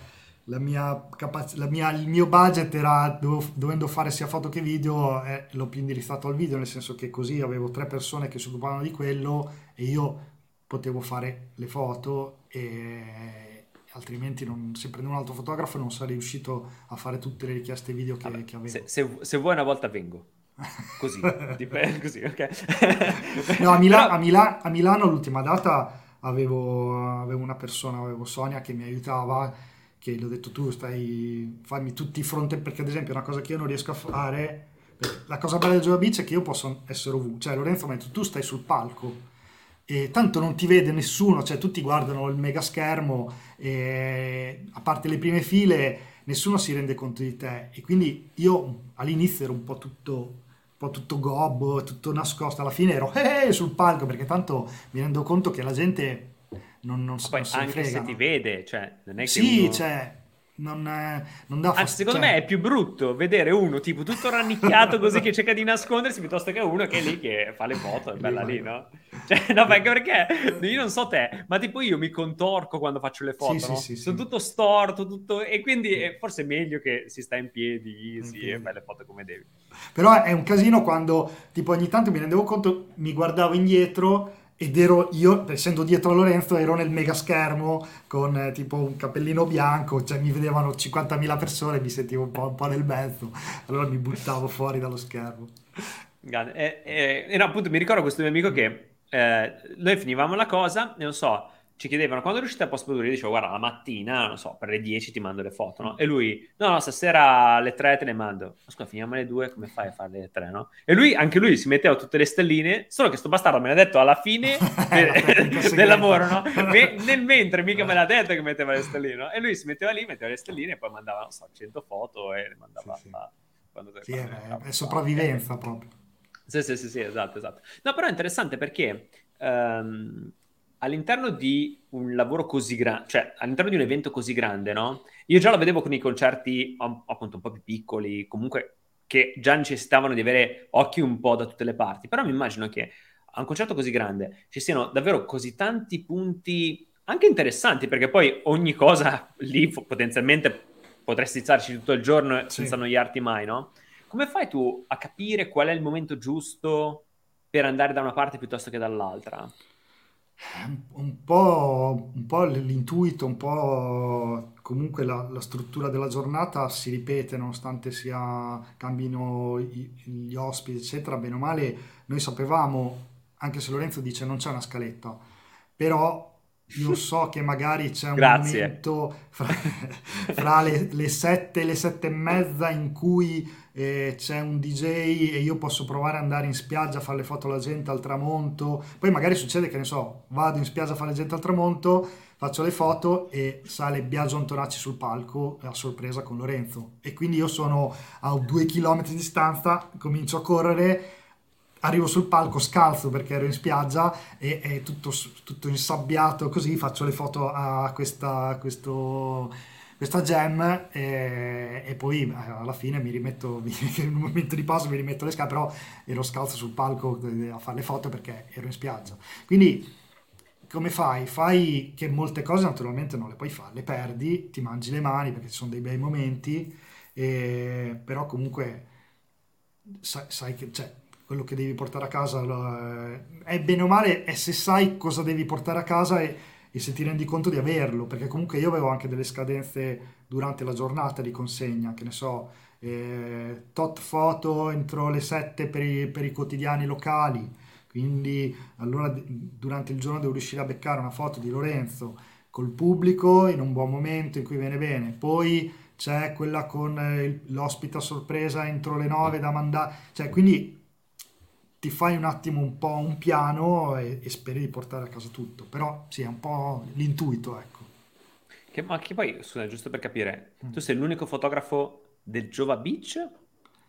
la mia capaz- la mia, il mio budget era dov- dovendo fare sia foto che video eh, l'ho più indirizzato al video nel senso che così avevo tre persone che si occupavano di quello e io potevo fare le foto e altrimenti non, se prendo un altro fotografo non sarei riuscito a fare tutte le richieste video che, Vabbè, che avevo. Se, se, se vuoi una volta vengo. Così, [laughs] così ok. No, a, Mila- a, Mila- a Milano l'ultima data avevo, avevo una persona avevo Sonia che mi aiutava che l'ho detto tu, stai, fammi tutti i fronte, perché ad esempio una cosa che io non riesco a fare, la cosa bella del Java Beach è che io posso essere ovunque, cioè Lorenzo mi ha detto tu stai sul palco e tanto non ti vede nessuno, cioè tutti guardano il mega schermo e a parte le prime file nessuno si rende conto di te. E quindi io all'inizio ero un po' tutto tutto gobbo, tutto nascosto, alla fine ero eh, sul palco perché tanto mi rendo conto che la gente non, non, poi non anche se ti vede, cioè, non è che sì, uno... cioè, non, non dà fastidio. Anzi, secondo cioè... me è più brutto vedere uno tipo tutto rannicchiato così che cerca di nascondersi piuttosto che uno che è lì che fa le foto, è bella lì, no? Cioè, no, anche perché io non so te, ma tipo io mi contorco quando faccio le foto, sì, no? sì, sì, Sono tutto storto, tutto... e quindi è forse meglio che si sta in piedi, easy, okay. e fai le foto come devi. Però è un casino quando tipo ogni tanto mi rendevo conto, mi guardavo indietro ed ero io, essendo dietro a Lorenzo, ero nel mega schermo con eh, tipo un cappellino bianco, cioè mi vedevano 50.000 persone e mi sentivo un po', un po', nel mezzo, allora mi buttavo fuori dallo schermo. E, e, e no, appunto mi ricordo questo mio amico che eh, noi finivamo la cosa, e non so, ci chiedevano quando riuscite a post produrre, io dicevo guarda la mattina, non so, per le 10 ti mando le foto, no? E lui, no no, stasera alle 3 te le mando. Ma scusa, finiamo alle 2, come fai a fare le 3, no? E lui, anche lui, si metteva tutte le stelline, solo che sto bastardo me l'ha detto alla fine [laughs] [laughs] del, del lavoro, no? Me, nel mentre mica me l'ha detto che metteva le stelline, no? E lui si metteva lì, metteva le stelline e poi mandava, non so, 100 foto e le mandava sì, sì. a... Sì, è, è sopravvivenza proprio. Sì, sì, sì, sì, esatto, esatto. No, però è interessante perché... Um, all'interno di un lavoro così grande, cioè all'interno di un evento così grande, no? Io già lo vedevo con i concerti appunto un po' più piccoli, comunque che già necessitavano di avere occhi un po' da tutte le parti, però mi immagino che a un concerto così grande ci siano davvero così tanti punti anche interessanti, perché poi ogni cosa lì potenzialmente potresti starci tutto il giorno sì. senza annoiarti mai, no? Come fai tu a capire qual è il momento giusto per andare da una parte piuttosto che dall'altra? Un po', un po' l'intuito, un po' comunque la, la, struttura della giornata si ripete nonostante sia, cambino gli ospiti, eccetera. Bene o male, noi sapevamo, anche se Lorenzo dice non c'è una scaletta, però io [laughs] so che magari c'è un Grazie. momento fra, [laughs] fra le, le 7 e le 7 e mezza in cui eh, c'è un DJ e io posso provare ad andare in spiaggia a fare le foto alla gente al tramonto. Poi magari succede che ne so, vado in spiaggia a fare le gente al tramonto, faccio le foto e sale Biagio Antonacci sul palco a sorpresa con Lorenzo. E quindi io sono a due chilometri di distanza, comincio a correre arrivo sul palco scalzo perché ero in spiaggia e, e tutto, tutto, insabbiato così faccio le foto a questa, questo, questa gem e, e, poi eh, alla fine mi rimetto [laughs] in un momento di pausa mi rimetto le scarpe però ero scalzo sul palco a fare le foto perché ero in spiaggia quindi come fai? Fai che molte cose naturalmente non le puoi fare, le perdi, ti mangi le mani perché ci sono dei bei momenti, e, però comunque sai, sai che cioè, quello che devi portare a casa eh, è bene o male è se sai cosa devi portare a casa e, e, se ti rendi conto di averlo, perché comunque io avevo anche delle scadenze durante la giornata di consegna, che ne so, eh, tot foto entro le 7 per i, per i quotidiani locali, quindi allora durante il giorno devo riuscire a beccare una foto di Lorenzo col pubblico in un buon momento in cui viene bene, poi c'è quella con eh, l'ospite a sorpresa entro le 9 da mandare, cioè quindi ti fai un attimo un po' un piano e, e, speri di portare a casa tutto. Però sì, è un po' l'intuito, ecco. Che, ma che poi, scusa, giusto per capire, mm. tu sei l'unico fotografo del Giova Beach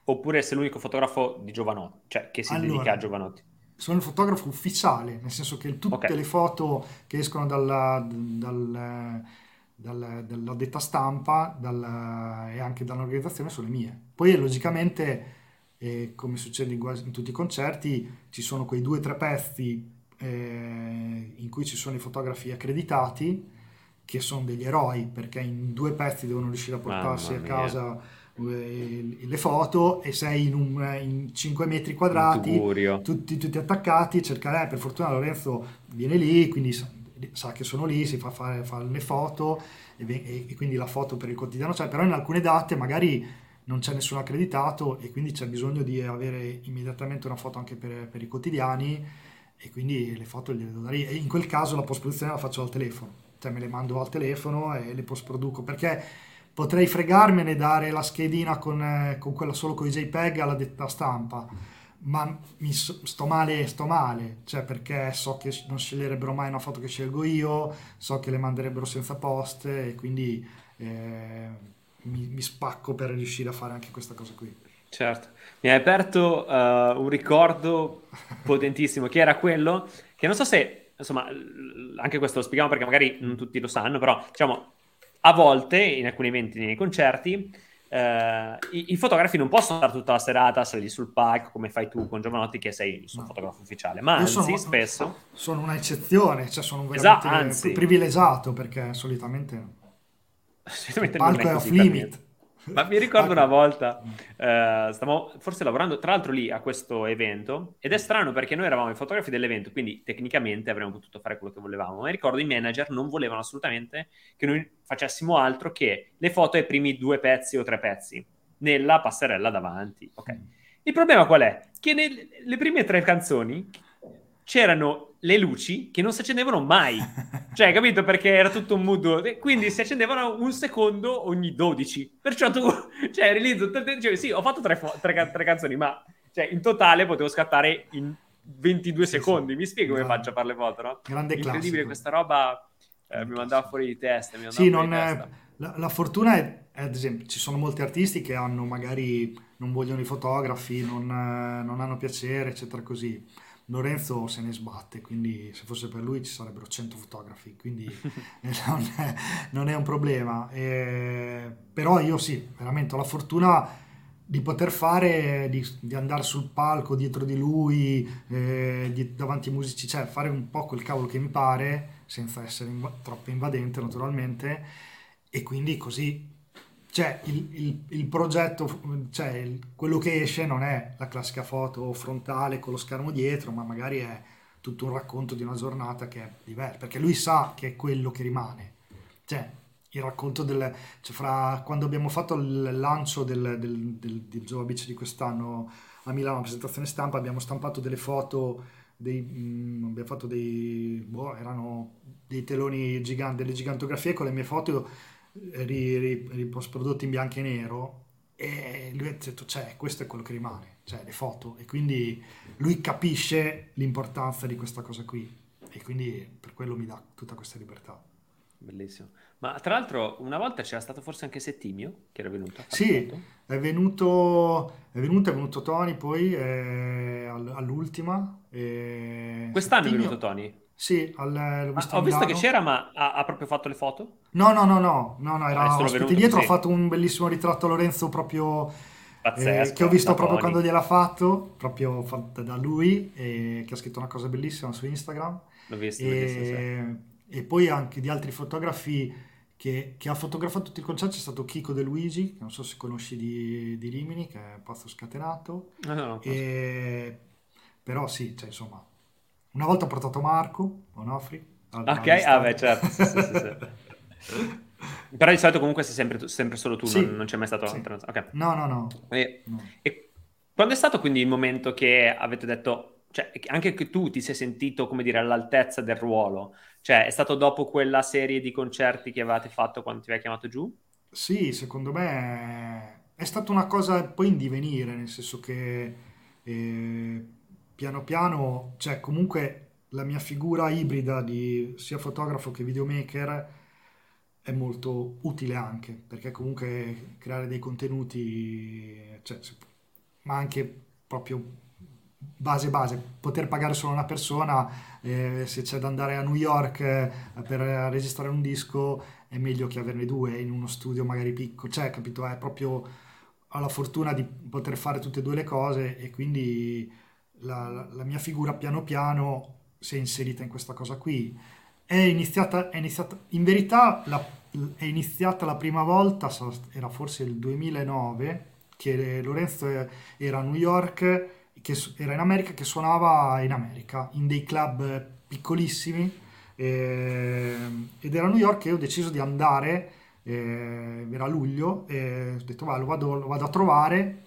oppure sei l'unico fotografo di Giovanotti, cioè che si allora, dedica a Giovanotti? Sono il fotografo ufficiale, nel senso che tutte okay. le foto che escono dalla, dal, dal, dalla detta stampa dal, e anche dall'organizzazione sono le mie. Poi logicamente e come succede in, in, tutti i concerti, ci sono quei due o tre pezzi eh, in cui ci sono i fotografi accreditati che sono degli eroi perché in due pezzi devono riuscire a portarsi a casa eh, le foto e sei in, un, in 5 metri quadrati tutti, tutti, attaccati cercare eh, per fortuna Lorenzo viene lì quindi sa, sa che sono lì si fa fare, fare le foto e, e, e, quindi la foto per il quotidiano c'è però in alcune date magari non c'è nessuno accreditato e quindi c'è bisogno di avere immediatamente una foto anche per, per i quotidiani e quindi le foto gliele do da lì. E in quel caso la post produzione la faccio al telefono cioè me le mando al telefono e le post produco perché potrei fregarmene dare la schedina con, eh, con, quella solo con i JPEG alla detta stampa ma mi sto male sto male cioè perché so che non sceglierebbero mai una foto che scelgo io so che le manderebbero senza post e quindi eh, mi, mi, spacco per riuscire a fare anche questa cosa qui. Certo, mi hai aperto uh, un ricordo [laughs] potentissimo che era quello che non so se, insomma, anche questo lo spieghiamo perché magari non tutti lo sanno, però diciamo, a volte in alcuni eventi, nei concerti, Uh, i, i, fotografi non possono stare tutta la serata a salire sul palco come fai tu con Giovanotti che sei il suo no. fotografo ufficiale, ma anzi sono, spesso... Sono un'eccezione, cioè sono veramente esatto, anzi. privilegiato perché solitamente il palco è off limit. Ma mi ricordo una volta, eh, stavamo forse lavorando tra l'altro lì a questo evento ed è strano perché noi eravamo i fotografi dell'evento, quindi tecnicamente avremmo potuto fare quello che volevamo, ma ricordo i manager non volevano assolutamente che noi facessimo altro che le foto ai primi due pezzi o tre pezzi nella passerella davanti. Ok. Il problema qual è? Che nelle prime tre canzoni c'erano le luci che non si accendevano mai. cioè, [laughs] capito? Perché era tutto un mood. Quindi si accendevano un secondo ogni 12. Perciò tu, [laughs] cioè, realizzo, cioè, sì, ho fatto tre, fo- tre, tre canzoni, ma cioè, in totale potevo scattare in 22 sì, secondi. Sì. Mi spiego come faccio a fare le foto, no? Grande Incredibile, classico. questa roba eh, mi mandava fuori di testa. sì, non è, la, la, fortuna è, è, ad esempio, ci sono molti artisti che hanno magari, non vogliono i fotografi, non, non hanno piacere, eccetera, così Lorenzo se ne sbatte, quindi se fosse per lui ci sarebbero 100 fotografi, quindi [laughs] [laughs] non, è, non, è, un problema. Eh, però io sì, veramente ho la fortuna di poter fare, di, di andare sul palco dietro di lui, eh, di, davanti ai musici, cioè fare un po' quel cavolo che mi pare, senza essere inv- troppo invadente naturalmente, e quindi così cioè il, il, il progetto, cioè il, quello che esce non è la classica foto frontale con lo schermo dietro, ma magari è tutto un racconto di una giornata che è diversa, perché lui sa che è quello che rimane. Cioè, il racconto del... Cioè fra quando abbiamo fatto il lancio del, del, del, del Jova Beach di quest'anno a Milano, la presentazione stampa, abbiamo stampato delle foto, dei, mh, mm, abbiamo fatto dei... Boh, erano dei teloni giganti, delle gigantografie con le mie foto riprodotti in bianco e nero e lui ha detto cioè questo è quello che rimane cioè le foto. E quindi lui capisce l'importanza di questa cosa qui e quindi per quello mi dà tutta questa libertà. Bellissimo. Ma tra l'altro una volta c'era stato forse anche Settimio che era venuto sì è venuto, è venuto è venuto Tony poi eh, all'ultima eh, quest'anno Settimio... è venuto Tony sì, al, l'ho visto, ah, ho visto che c'era, ma ha, ha, proprio fatto le foto? No, no, no, no, no, no era ah, ospite dietro, sì. ha fatto un bellissimo ritratto Lorenzo proprio Pazzesco, eh, che ho visto proprio quando gliel'ha fatto, proprio da lui, e, che ha scritto una cosa bellissima su Instagram. L'ho visto, e, visto sì. e poi anche di altri fotografi che, che, ha fotografato tutti i concerti c'è stato Kiko De Luigi, che non so se conosci di, di Rimini, che è pazzo scatenato. No, no, e, però sì, cioè, insomma, una volta ho portato Marco Onofri. Ok, ah beh certo. Sì, sì, sì, [laughs] Però di solito comunque sei sempre, sempre solo tu, non, non, c'è mai stato... Okay. No, no, no. E, no. e quando è stato quindi il momento che avete detto, cioè anche che tu ti sei sentito, come dire, all'altezza del ruolo? Cioè è stato dopo quella serie di concerti che avevate fatto quando ti aveva chiamato giù? Sì, secondo me è stata una cosa poi in divenire, nel senso che... Eh, piano piano, cioè comunque la mia figura ibrida di sia fotografo che videomaker è molto utile anche, perché comunque creare dei contenuti, cioè, ma anche proprio base base, poter pagare solo una persona, eh, se c'è da andare a New York eh, per registrare un disco è meglio che averne due in uno studio magari piccolo, cioè capito, è proprio ho la fortuna di poter fare tutte e due le cose e quindi la, la, mia figura piano piano si è inserita in questa cosa qui. È iniziata, è iniziata in verità la, è iniziata la prima volta, era forse il 2009, che Lorenzo era a New York, che era in America, che suonava in America, in dei club piccolissimi, eh, ed era a New York e ho deciso di andare, eh, era luglio, e ho detto va, lo vado, lo vado a trovare,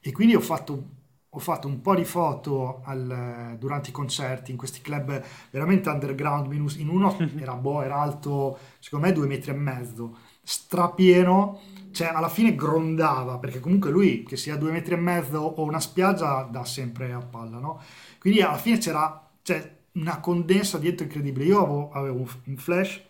e quindi ho fatto ho fatto un po' di foto al, durante i concerti in questi club veramente underground. In uno [laughs] era, boh, era alto, secondo me, due metri e mezzo, strapieno. Cioè, alla fine grondava perché comunque lui, che sia due metri e mezzo o una spiaggia, dà sempre a palla, no? Quindi alla fine c'era cioè, una condensa dietro incredibile. Io avevo, avevo un flash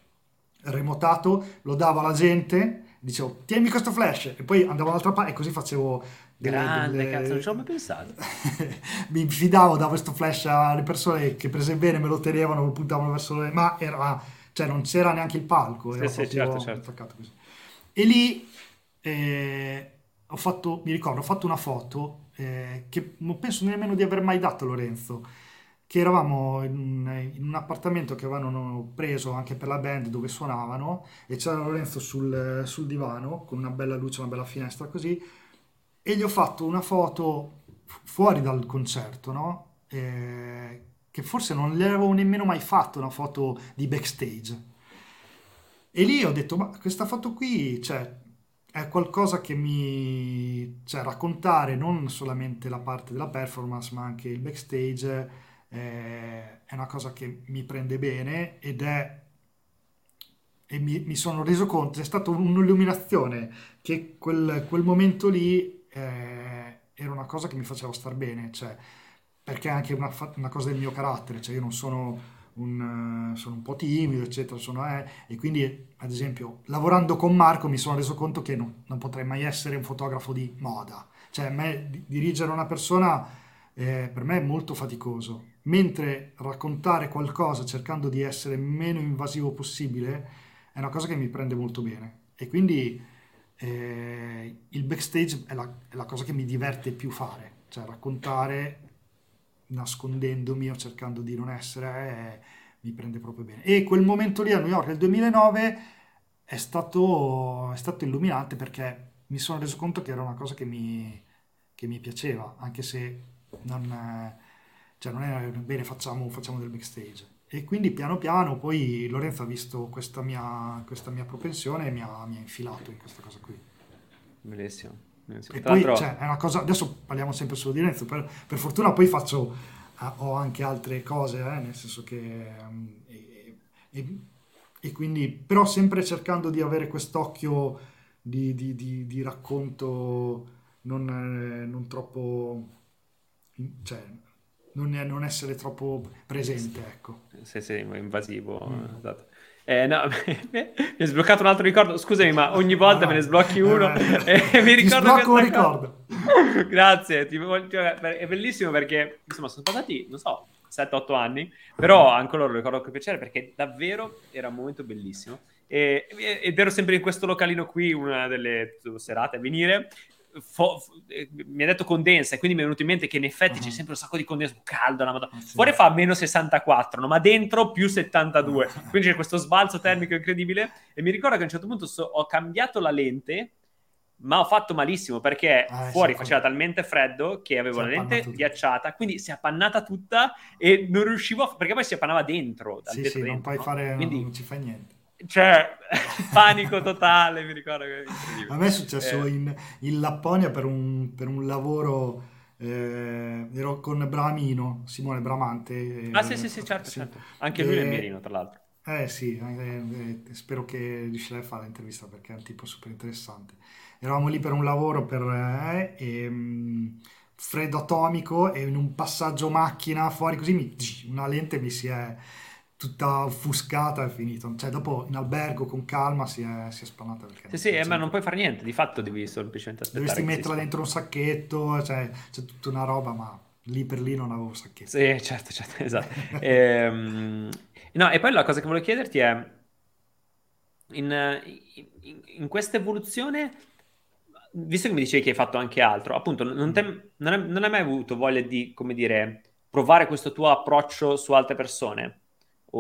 remotato, lo davo alla gente, dicevo tieni questo flash e poi andavo dall'altra parte e così facevo Grande, delle... cazzo, non ci ho mai pensato. [laughs] mi fidavo da questo flash alle persone che prese bene me lo tenevano, lo puntavano verso le... ma era, cioè non c'era neanche il palco, sì, era sì, certo, certo. così. E lì eh, ho fatto, mi ricordo, ho fatto una foto eh, che non penso nemmeno di aver mai dato a Lorenzo, che eravamo in un, in un, appartamento che avevano preso anche per la band dove suonavano e c'era Lorenzo sul, sul divano con una bella luce, una bella finestra così e gli ho fatto una foto fuori dal concerto, no? Eh, che forse non le avevo nemmeno mai fatto una foto di backstage. E lì ho detto, ma questa foto qui, cioè, è qualcosa che mi... cioè, raccontare non solamente la parte della performance, ma anche il backstage, eh, è una cosa che mi prende bene ed è... E mi, mi sono reso conto, è stata un'illuminazione che quel, quel momento lì eh, era una cosa che mi faceva star bene, cioè, perché è anche una, una, cosa del mio carattere, cioè io non sono un, sono un po' timido, eccetera, sono, eh, e quindi, ad esempio, lavorando con Marco mi sono reso conto che non, non potrei mai essere un fotografo di moda, cioè me dirigere una persona eh, per me è molto faticoso, mentre raccontare qualcosa cercando di essere meno invasivo possibile è una cosa che mi prende molto bene. E quindi eh, il backstage è la, è la, cosa che mi diverte più fare, cioè raccontare nascondendomi o cercando di non essere eh, mi prende proprio bene. E quel momento lì a New York nel 2009 è stato, è stato illuminante perché mi sono reso conto che era una cosa che mi, che mi piaceva, anche se non, cioè non era bene facciamo, facciamo del backstage. E quindi piano piano poi Lorenzo ha visto questa mia, questa mia propensione e mi ha, mi ha, infilato in questa cosa qui. Bellissimo. bellissimo. E poi cioè, è una cosa, adesso parliamo sempre solo di Lorenzo, per, per fortuna poi faccio, uh, ho anche altre cose, eh, nel senso che... Um, e, e, e, quindi, però sempre cercando di avere quest'occhio di, di, di, di racconto non, eh, non troppo... cioè non, è, non essere troppo presente, ecco. Sì, sì, invasivo, mm. esatto. Eh, no, [laughs] mi hai sbloccato un altro ricordo. Scusami, ma ogni volta ah, me ne sblocchi uno eh, [laughs] e mi ricordo che un ricordo. [laughs] Grazie, ti, cioè, è bellissimo perché insomma sono passati, non so, 7-8 anni, però anche loro lo ricordo con piacere perché davvero era un momento bellissimo. E, ed ero sempre in questo localino qui, una delle serate a venire, fo- eh, mi ha detto condensa e quindi mi è venuto in mente che in effetti uh-huh. c'è sempre un sacco di condensa, caldo, la madonna. Sì. fuori fa meno 64, no? ma dentro più 72, [laughs] quindi c'è questo sbalzo termico incredibile e mi ricordo che a un certo punto so- ho cambiato la lente ma ho fatto malissimo perché ah, fuori faceva talmente freddo che avevo la lente ghiacciata, quindi si è appannata tutta e non riuscivo a... perché poi si appannava dentro. Sì, sì, dentro, non puoi no? fare, quindi... non ci fa niente. Cioè, [laughs] panico totale, mi ricordo che A me è successo eh. in, in, Lapponia per un, per un lavoro, eh, ero con Bramino, Simone Bramante. Ah sì, sì, sì, certo, sì. certo. Anche lui è Mirino, tra l'altro. Eh sì, eh, eh, spero che riuscirai a fare l'intervista perché è un tipo super interessante. Eravamo lì per un lavoro per eh, e, um, freddo atomico e in un passaggio macchina fuori così mi, una lente mi si è tutta offuscata e finito. Cioè, dopo in albergo con calma si è, si è spannata. Perché sì, sì, eh, ma non puoi fare niente, di fatto devi semplicemente aspettare. Dovresti metterla dentro un sacchetto, cioè c'è tutta una roba, ma lì per lì non avevo sacchetto. Sì, certo, certo, [laughs] esatto. ehm, no, e poi la cosa che volevo chiederti è, in, in, in questa evoluzione, visto che mi dicevi che hai fatto anche altro, appunto, non, te, non, hai, non hai mai avuto voglia di, come dire, provare questo tuo approccio su altre persone?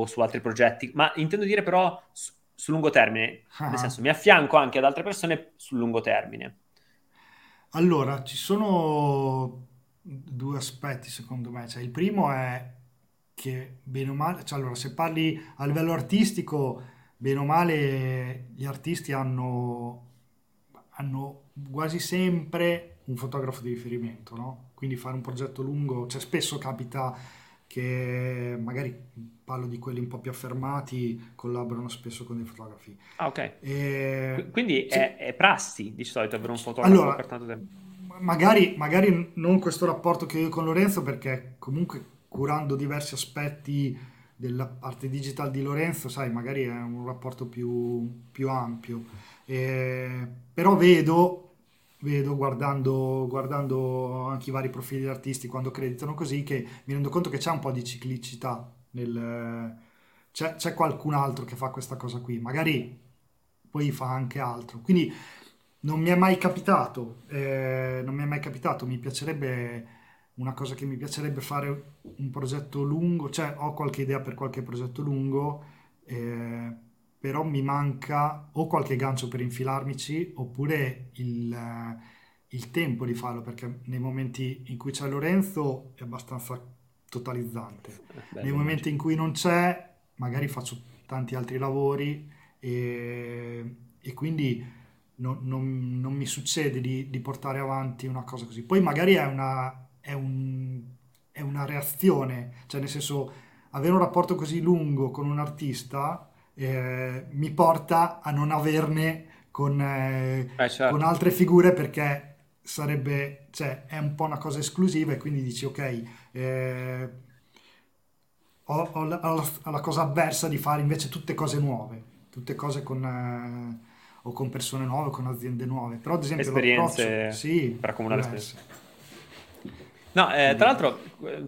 O su altri progetti, ma intendo dire però su, su lungo termine, ah. nel senso mi affianco anche ad altre persone sul lungo termine. Allora, ci sono due aspetti secondo me, cioè, il primo è che bene o male, cioè, allora, se parli a livello artistico, bene o male gli artisti hanno, hanno quasi sempre un fotografo di riferimento, no? Quindi fare un progetto lungo, cioè spesso capita che magari parlo di quelli un po' più affermati, collaborano spesso con dei fotografi. Ah, ok. E... Quindi sì. è, è, prassi di solito avere un fotografo allora, per tanto tempo. Magari, magari non questo rapporto che ho con Lorenzo, perché comunque curando diversi aspetti della parte digital di Lorenzo, sai, magari è un rapporto più, più ampio. E, però vedo vedo guardando, guardando, anche i vari profili di artisti quando creditano così che mi rendo conto che c'è un po' di ciclicità nel, c'è, c'è, qualcun altro che fa questa cosa qui magari poi fa anche altro. Quindi non mi è mai capitato eh, non mi è mai capitato mi piacerebbe una cosa che mi piacerebbe fare un progetto lungo cioè ho qualche idea per qualche progetto lungo eh, però mi manca o qualche gancio per infilarmici oppure il, il, tempo di farlo perché nei momenti in cui c'è Lorenzo è abbastanza totalizzante. Beh, nei momenti in cui non c'è magari faccio tanti altri lavori e, e quindi non, non, non, mi succede di, di, portare avanti una cosa così. Poi magari è una, è, un, è una reazione cioè nel senso avere un rapporto così lungo con un artista eh, mi porta a non averne con, eh, eh, certo. con, altre figure perché sarebbe, cioè, è un po' una cosa esclusiva e quindi dici ok, eh, ho, ho, la, ho, la, cosa avversa di fare invece tutte cose nuove, tutte cose con, eh, o con persone nuove, con aziende nuove, però ad esempio esperienze sì, per accumulare esperienze. No, eh, tra l'altro,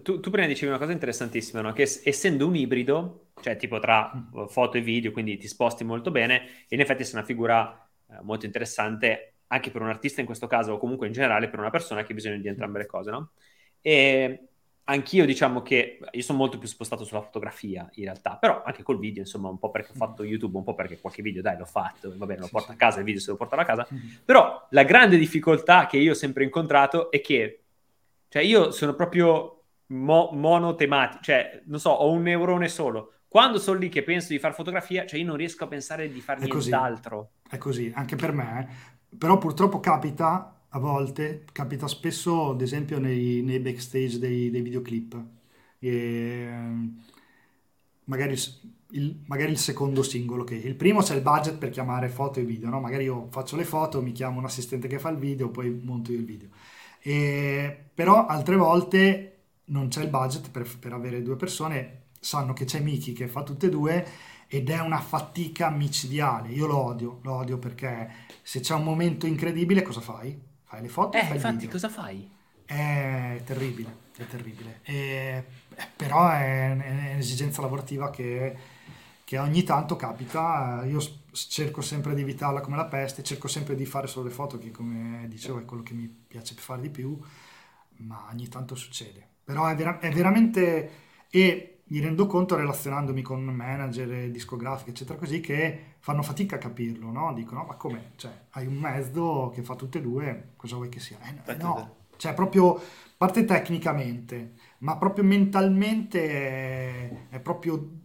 tu, tu, prima dicevi una cosa interessantissima, no? che essendo un ibrido, cioè tipo tra mm. foto e video, quindi ti sposti molto bene, in effetti sei una figura eh, molto interessante anche per un artista in questo caso, o comunque in generale per una persona che ha bisogno di entrambe le cose, no? E anch'io diciamo che io sono molto più spostato sulla fotografia in realtà, però anche col video, insomma, un po' perché ho fatto YouTube, un po' perché qualche video, dai, l'ho fatto, va bene, lo porto a casa, il video se lo portare a casa, però la grande difficoltà che io ho sempre incontrato è che cioè io sono proprio mo- monotematico, cioè non so, ho un neurone solo. Quando sono lì che penso di fare fotografia, cioè io non riesco a pensare di fare nient'altro. È così, anche per me. Eh. Però purtroppo capita a volte, capita spesso, ad esempio nei, nei backstage dei, dei videoclip. E, magari, il, magari, il, secondo singolo che il primo c'è il budget per chiamare foto e video, no? Magari io faccio le foto, mi chiamo un assistente che fa il video, poi monto io il video. E, però altre volte non c'è il budget per, per avere due persone, sanno che c'è Miki che fa tutte e due ed è una fatica micidiale. Io lo odio, lo odio perché se c'è un momento incredibile cosa fai? Fai le foto eh, fai infatti, cosa fai? È terribile, è terribile. E, eh, però è, è un'esigenza lavorativa che, che, ogni tanto capita. Io cerco sempre di evitarla come la peste, cerco sempre di fare solo le foto, che come dicevo è quello che mi piace fare di più, ma ogni tanto succede. Però è, vera- è veramente... E mi rendo conto relazionandomi con manager, discografiche, eccetera, così, che fanno fatica a capirlo, no? Dicono, ma come? Cioè, hai un mezzo che fa tutte e due, cosa vuoi che sia? Eh, no, cioè proprio, parte tecnicamente, ma proprio mentalmente è, è proprio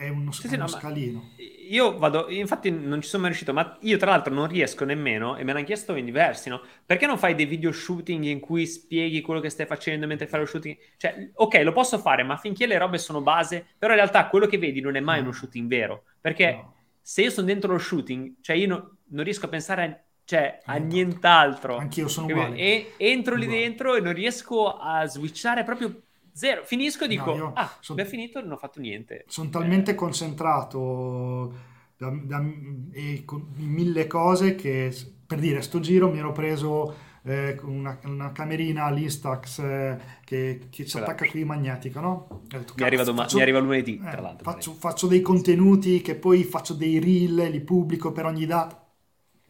è uno, sì, sì, uno no, scalino. Io vado, infatti non ci sono mai riuscito, ma io tra l'altro non riesco nemmeno, e me l'hanno chiesto in diversi, no? Perché non fai dei video shooting in cui spieghi quello che stai facendo mentre fai lo shooting? Cioè, ok, lo posso fare, ma finché le robe sono base, però in realtà quello che vedi non è mai mm. uno shooting vero, perché no. se io sono dentro lo shooting, cioè io no, non riesco a pensare a, cioè, a nient'altro. Anch'io sono uguale. E entro lì dentro e non riesco a switchare proprio Zero. Finisco e dico, no, ah, son, abbiamo finito e non ho fatto niente. Sono talmente eh. concentrato da, da, e con mille cose che, per dire, sto giro mi ero preso eh, una, una, camerina all'Instax eh, che, che si attacca qui magnetica, no? Detto, mi, arriva doma- faccio, mi, arriva lunedì, tra eh, l'altro. Faccio, faccio, dei contenuti che poi faccio dei reel, li pubblico per ogni data.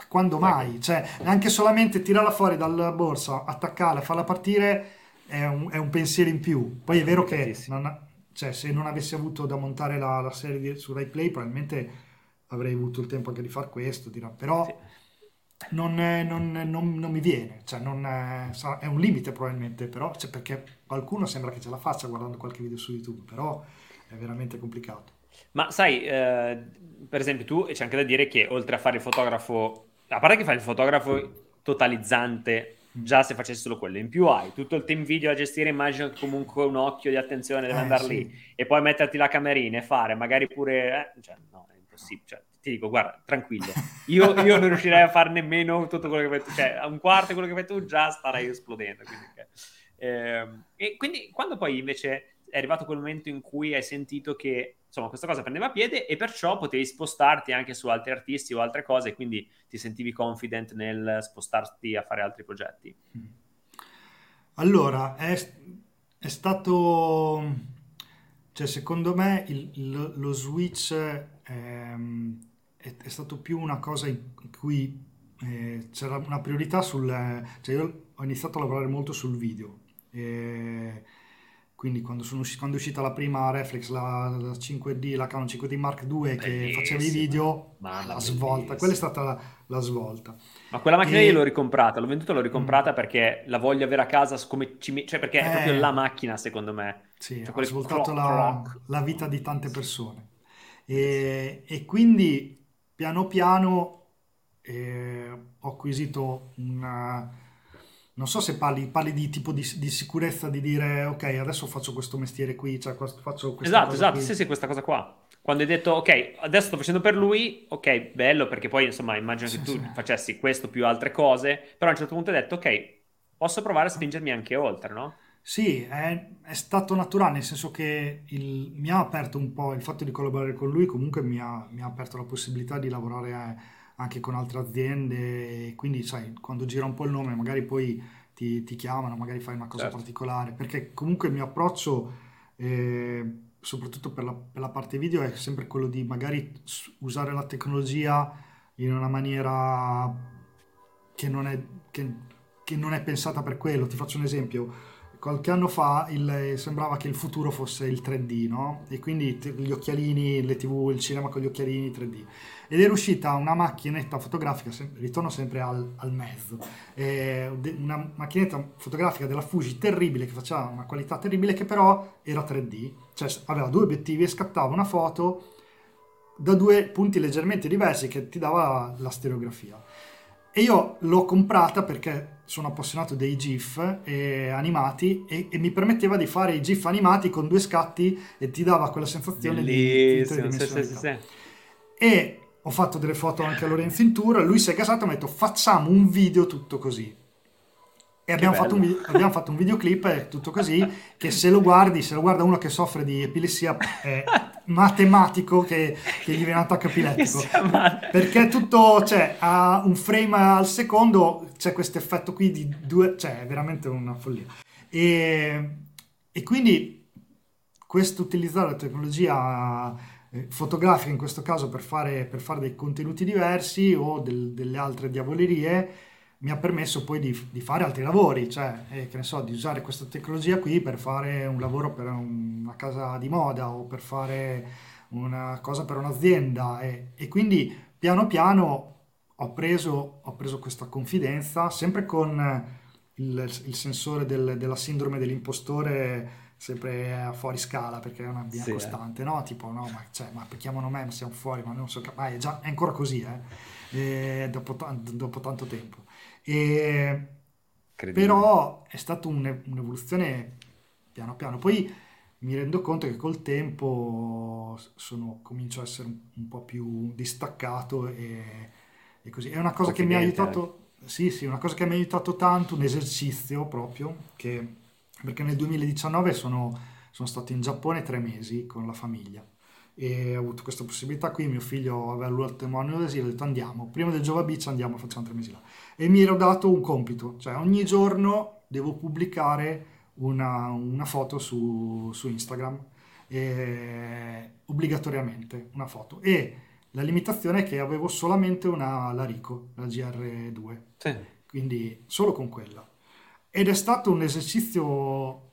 Quando mai? Cioè, anche solamente tirarla fuori dalla borsa, attaccarla, farla partire è un, è un pensiero in più. Poi è vero che non, cioè, se non avessi avuto da montare la, la serie di, su RaiPlay probabilmente avrei avuto il tempo anche di fare questo, dirà. però sì. non, non, non, non, mi viene, cioè è, è, un limite probabilmente, però cioè, perché qualcuno sembra che ce la faccia guardando qualche video su YouTube, però è veramente complicato. Ma sai, eh, per esempio tu, c'è anche da dire che oltre a fare il fotografo, a parte che fai il fotografo totalizzante già se facessi solo quello. In più hai tutto il team video da gestire, immagino che comunque un occhio di attenzione deve eh, andare sì. lì e poi metterti la camerina e fare magari pure... Eh, cioè, no, è impossibile. Cioè, ti dico, guarda, tranquillo, io, io, non riuscirei a fare nemmeno tutto quello che fai tu, cioè a un quarto di quello che fai tu già starei esplodendo. Quindi, eh, e quindi quando poi invece è arrivato quel momento in cui hai sentito che insomma questa cosa prendeva piede e perciò potevi spostarti anche su altri artisti o altre cose, quindi ti sentivi confident nel spostarti a fare altri progetti. Allora, è, è stato, cioè secondo me il, il, lo switch ehm, è, è, stato più una cosa in cui eh, c'era una priorità sul, cioè io ho iniziato a lavorare molto sul video. Eh, quindi quando, sono, quando, è uscita la prima reflex, la, la 5D, la Canon 5D Mark II che faceva i video, Mamma la svolta, quella è stata la, la svolta. Ma quella macchina e... io l'ho ricomprata, l'ho venduta, l'ho ricomprata mm. perché la voglio avere a casa come ci, cioè perché eh... è proprio la macchina secondo me. Sì, cioè, ha svoltato la, la, vita di tante persone. E, e quindi piano piano eh, ho acquisito una non so se parli, parli di tipo di, di, sicurezza di dire ok adesso faccio questo mestiere qui, cioè faccio questa esatto, esatto, qui. sì sì questa cosa qua quando hai detto ok adesso sto facendo per lui ok bello perché poi insomma immagino sì, che tu sì. facessi questo più altre cose però a un certo punto hai detto ok posso provare a spingermi anche oltre no? Sì, è, è stato naturale, nel senso che il, mi ha aperto un po' il fatto di collaborare con lui, comunque mi ha, mi ha aperto la possibilità di lavorare anche con altre aziende, quindi sai, quando gira un po' il nome magari poi ti, ti chiamano, magari fai una cosa certo. particolare, perché comunque il mio approccio, eh, soprattutto per la, per la parte video, è sempre quello di magari usare la tecnologia in una maniera che non è, che, che non è pensata per quello. Ti faccio un esempio. Qualche anno fa il- sembrava che il futuro fosse il 3D, no? E quindi gli occhialini, le TV, il cinema con gli occhialini 3D. Ed era uscita una macchinetta fotografica, ritorno sempre al, al mezzo, eh, una macchinetta fotografica della Fuji terribile, che faceva una qualità terribile, che però era 3D, cioè aveva due obiettivi e scattava una foto da due punti leggermente diversi che ti dava la stereografia. E io l'ho comprata perché sono appassionato dei GIF eh, animati e, e mi permetteva di fare i GIF animati con due scatti e ti dava quella sensazione di, di Bellissimo, sì, sì, sì. E ho fatto delle foto anche a Lorenzo in tour, lui si è casato e mi ha detto facciamo un video tutto così. E abbiamo fatto, video- abbiamo fatto un videoclip e tutto così, che se lo guardi, se lo guarda uno che soffre di epilessia, è matematico che, che gli viene un attacco epilettico. Perché tutto, cioè, a un frame al secondo c'è questo effetto qui di due, cioè, è veramente una follia. E, e quindi questo utilizzare la tecnologia eh, fotografica in questo caso per fare, per fare dei contenuti diversi o del- delle altre diavolerie mi ha permesso poi di, di fare altri lavori, cioè, eh, che ne so, di usare questa tecnologia qui per fare un lavoro per un- una casa di moda o per fare una cosa per un'azienda e, e quindi piano piano ho preso, ho preso questa confidenza, sempre con eh, il, il sensore del- della sindrome dell'impostore sempre fuori scala perché è una via Sì, eh. costante, no? Tipo, no, ma, cioè, ma chiamano me, ma siamo fuori, ma non so, ma è, già, è ancora così, eh, dopo, tan- dopo tanto tempo. E, però è stata un- un'evoluzione piano piano. Poi mi rendo conto che col tempo sono, comincio a essere un, un po' più distaccato e, e così. È una cosa che mi ha Confidente aiutato, sì, sì, una cosa che mi ha aiutato tanto, un esercizio proprio, che, perché nel 2019 sono, sono stato in Giappone tre mesi con la famiglia e ho avuto questa possibilità qui, mio figlio aveva l'ultimo anno d'asilo, ho detto andiamo, prima del Jova Beach andiamo, facciamo tre mesi là. E mi ero dato un compito, cioè ogni giorno devo pubblicare una, una foto su, su Instagram, eh, obbligatoriamente una foto. E la limitazione è che avevo solamente una Larico, la GR2, Sì. quindi solo con quella. Ed è stato un esercizio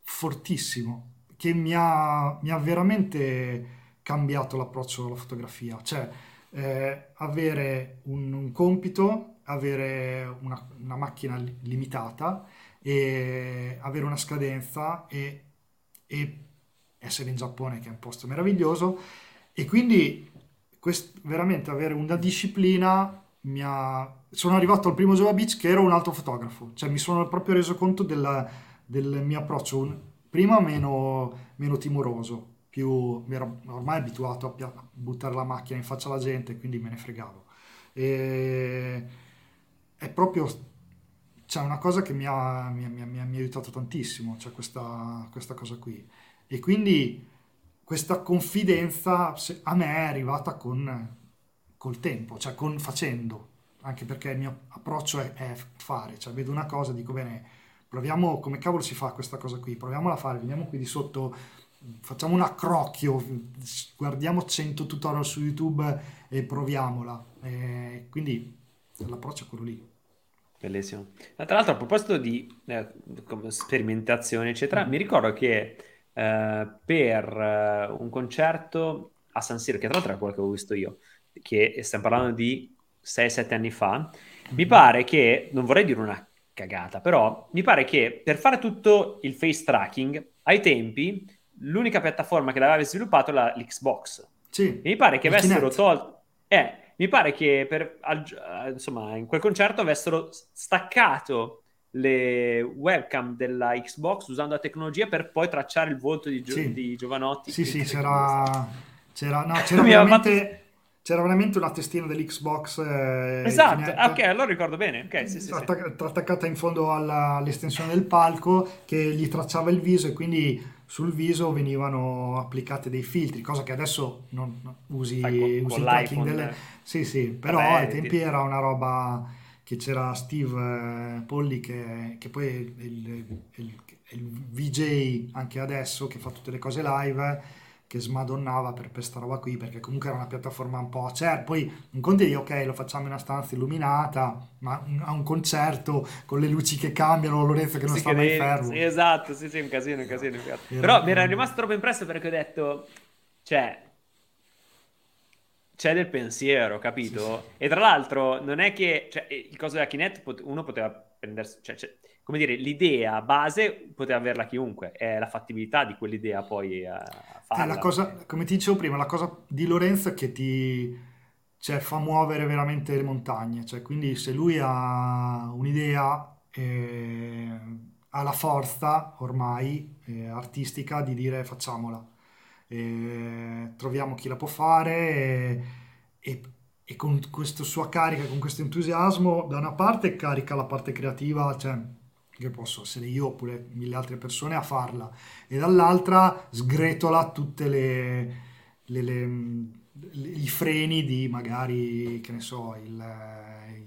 fortissimo che mi ha, mi ha veramente cambiato l'approccio alla fotografia. Cioè, eh, avere un, un compito, avere una, una macchina li- limitata e avere una scadenza e, e essere in Giappone, che è un posto meraviglioso. E quindi quest- veramente avere una disciplina mi ha... Sono arrivato al primo Jova Beach che ero un altro fotografo, cioè mi sono proprio reso conto del, del mio approccio, un- prima meno, meno timoroso, più mi ero ormai abituato a, buttare la macchina in faccia alla gente, quindi me ne fregavo. E è proprio cioè, una cosa che mi ha, mi mi mi ha- aiutato tantissimo, cioè questa, questa cosa qui. E quindi questa confidenza a me è arrivata con, col tempo, cioè con facendo, anche perché il mio approccio è, è fare, cioè vedo una cosa, dico bene, proviamo come cavolo si fa questa cosa qui, proviamola a fare, veniamo qui di sotto, facciamo un accrocchio, guardiamo 100 tutorial su YouTube e proviamola. E quindi l'approccio è quello lì. Bellissimo. Tra l'altro, a proposito di eh, sperimentazione, eccetera, Mm. mi ricordo che eh, per eh, un concerto a San Siro, che tra l'altro è quello che avevo visto io, che stiamo parlando di 6-7 anni fa, mi Mhm. pare che, non vorrei dire una cagata, però mi pare che per fare tutto il face tracking, ai tempi, l'unica piattaforma che l'aveva sviluppato era l'Xbox. Sì, mi pare che avessero tolto. Eh, mi pare che per, eh, insomma, in quel concerto avessero staccato le webcam della Xbox usando la tecnologia per poi tracciare il volto di, Gio- Sì. di Giovanotti. Sì, sì, c'era, c'era, no, [laughs] c'era veramente, c'era veramente una testina dell'Xbox eh, Esatto, ah, ok, allora ricordo bene. Ok, sì, sì, sì. attac- attaccata in fondo alla- all'estensione del palco che gli tracciava il viso e quindi sul viso venivano applicati dei filtri, cosa che adesso non usi, Fai con- usi con il tracking delle... eh. Sì, sì, però Vabbè, ai tempi ti- era una roba che c'era Steve eh, Polli che, che poi è il, il, il, il, VJ anche adesso che fa tutte le cose live che smadonnava per questa roba qui perché comunque era una piattaforma un po' certo poi un conto di ok lo facciamo in una stanza illuminata ma a un concerto con le luci che cambiano Lorenzo che non sì, sta che mai fermo sì, esatto sì sì un casino un casino, casino. però mi era rimasto troppo impresso perché ho detto cioè c'è del pensiero, capito? Sì, sì. E tra l'altro non è che cioè, il coso della Kinect uno poteva prendersi, cioè, cioè, come dire, l'idea base poteva averla chiunque, è la fattibilità di quell'idea poi a farla. È la cosa, come ti dicevo prima, la cosa di Lorenzo che ti cioè, fa muovere veramente le montagne, cioè, quindi se lui ha un'idea eh, ha la forza ormai eh, artistica di dire facciamola eh, troviamo chi la può fare e, e, e, con questa sua carica, con questo entusiasmo, da una parte carica la parte creativa, cioè che posso essere io oppure mille altre persone a farla, e dall'altra sgretola tutte le, le, le i freni di magari, che ne so, il,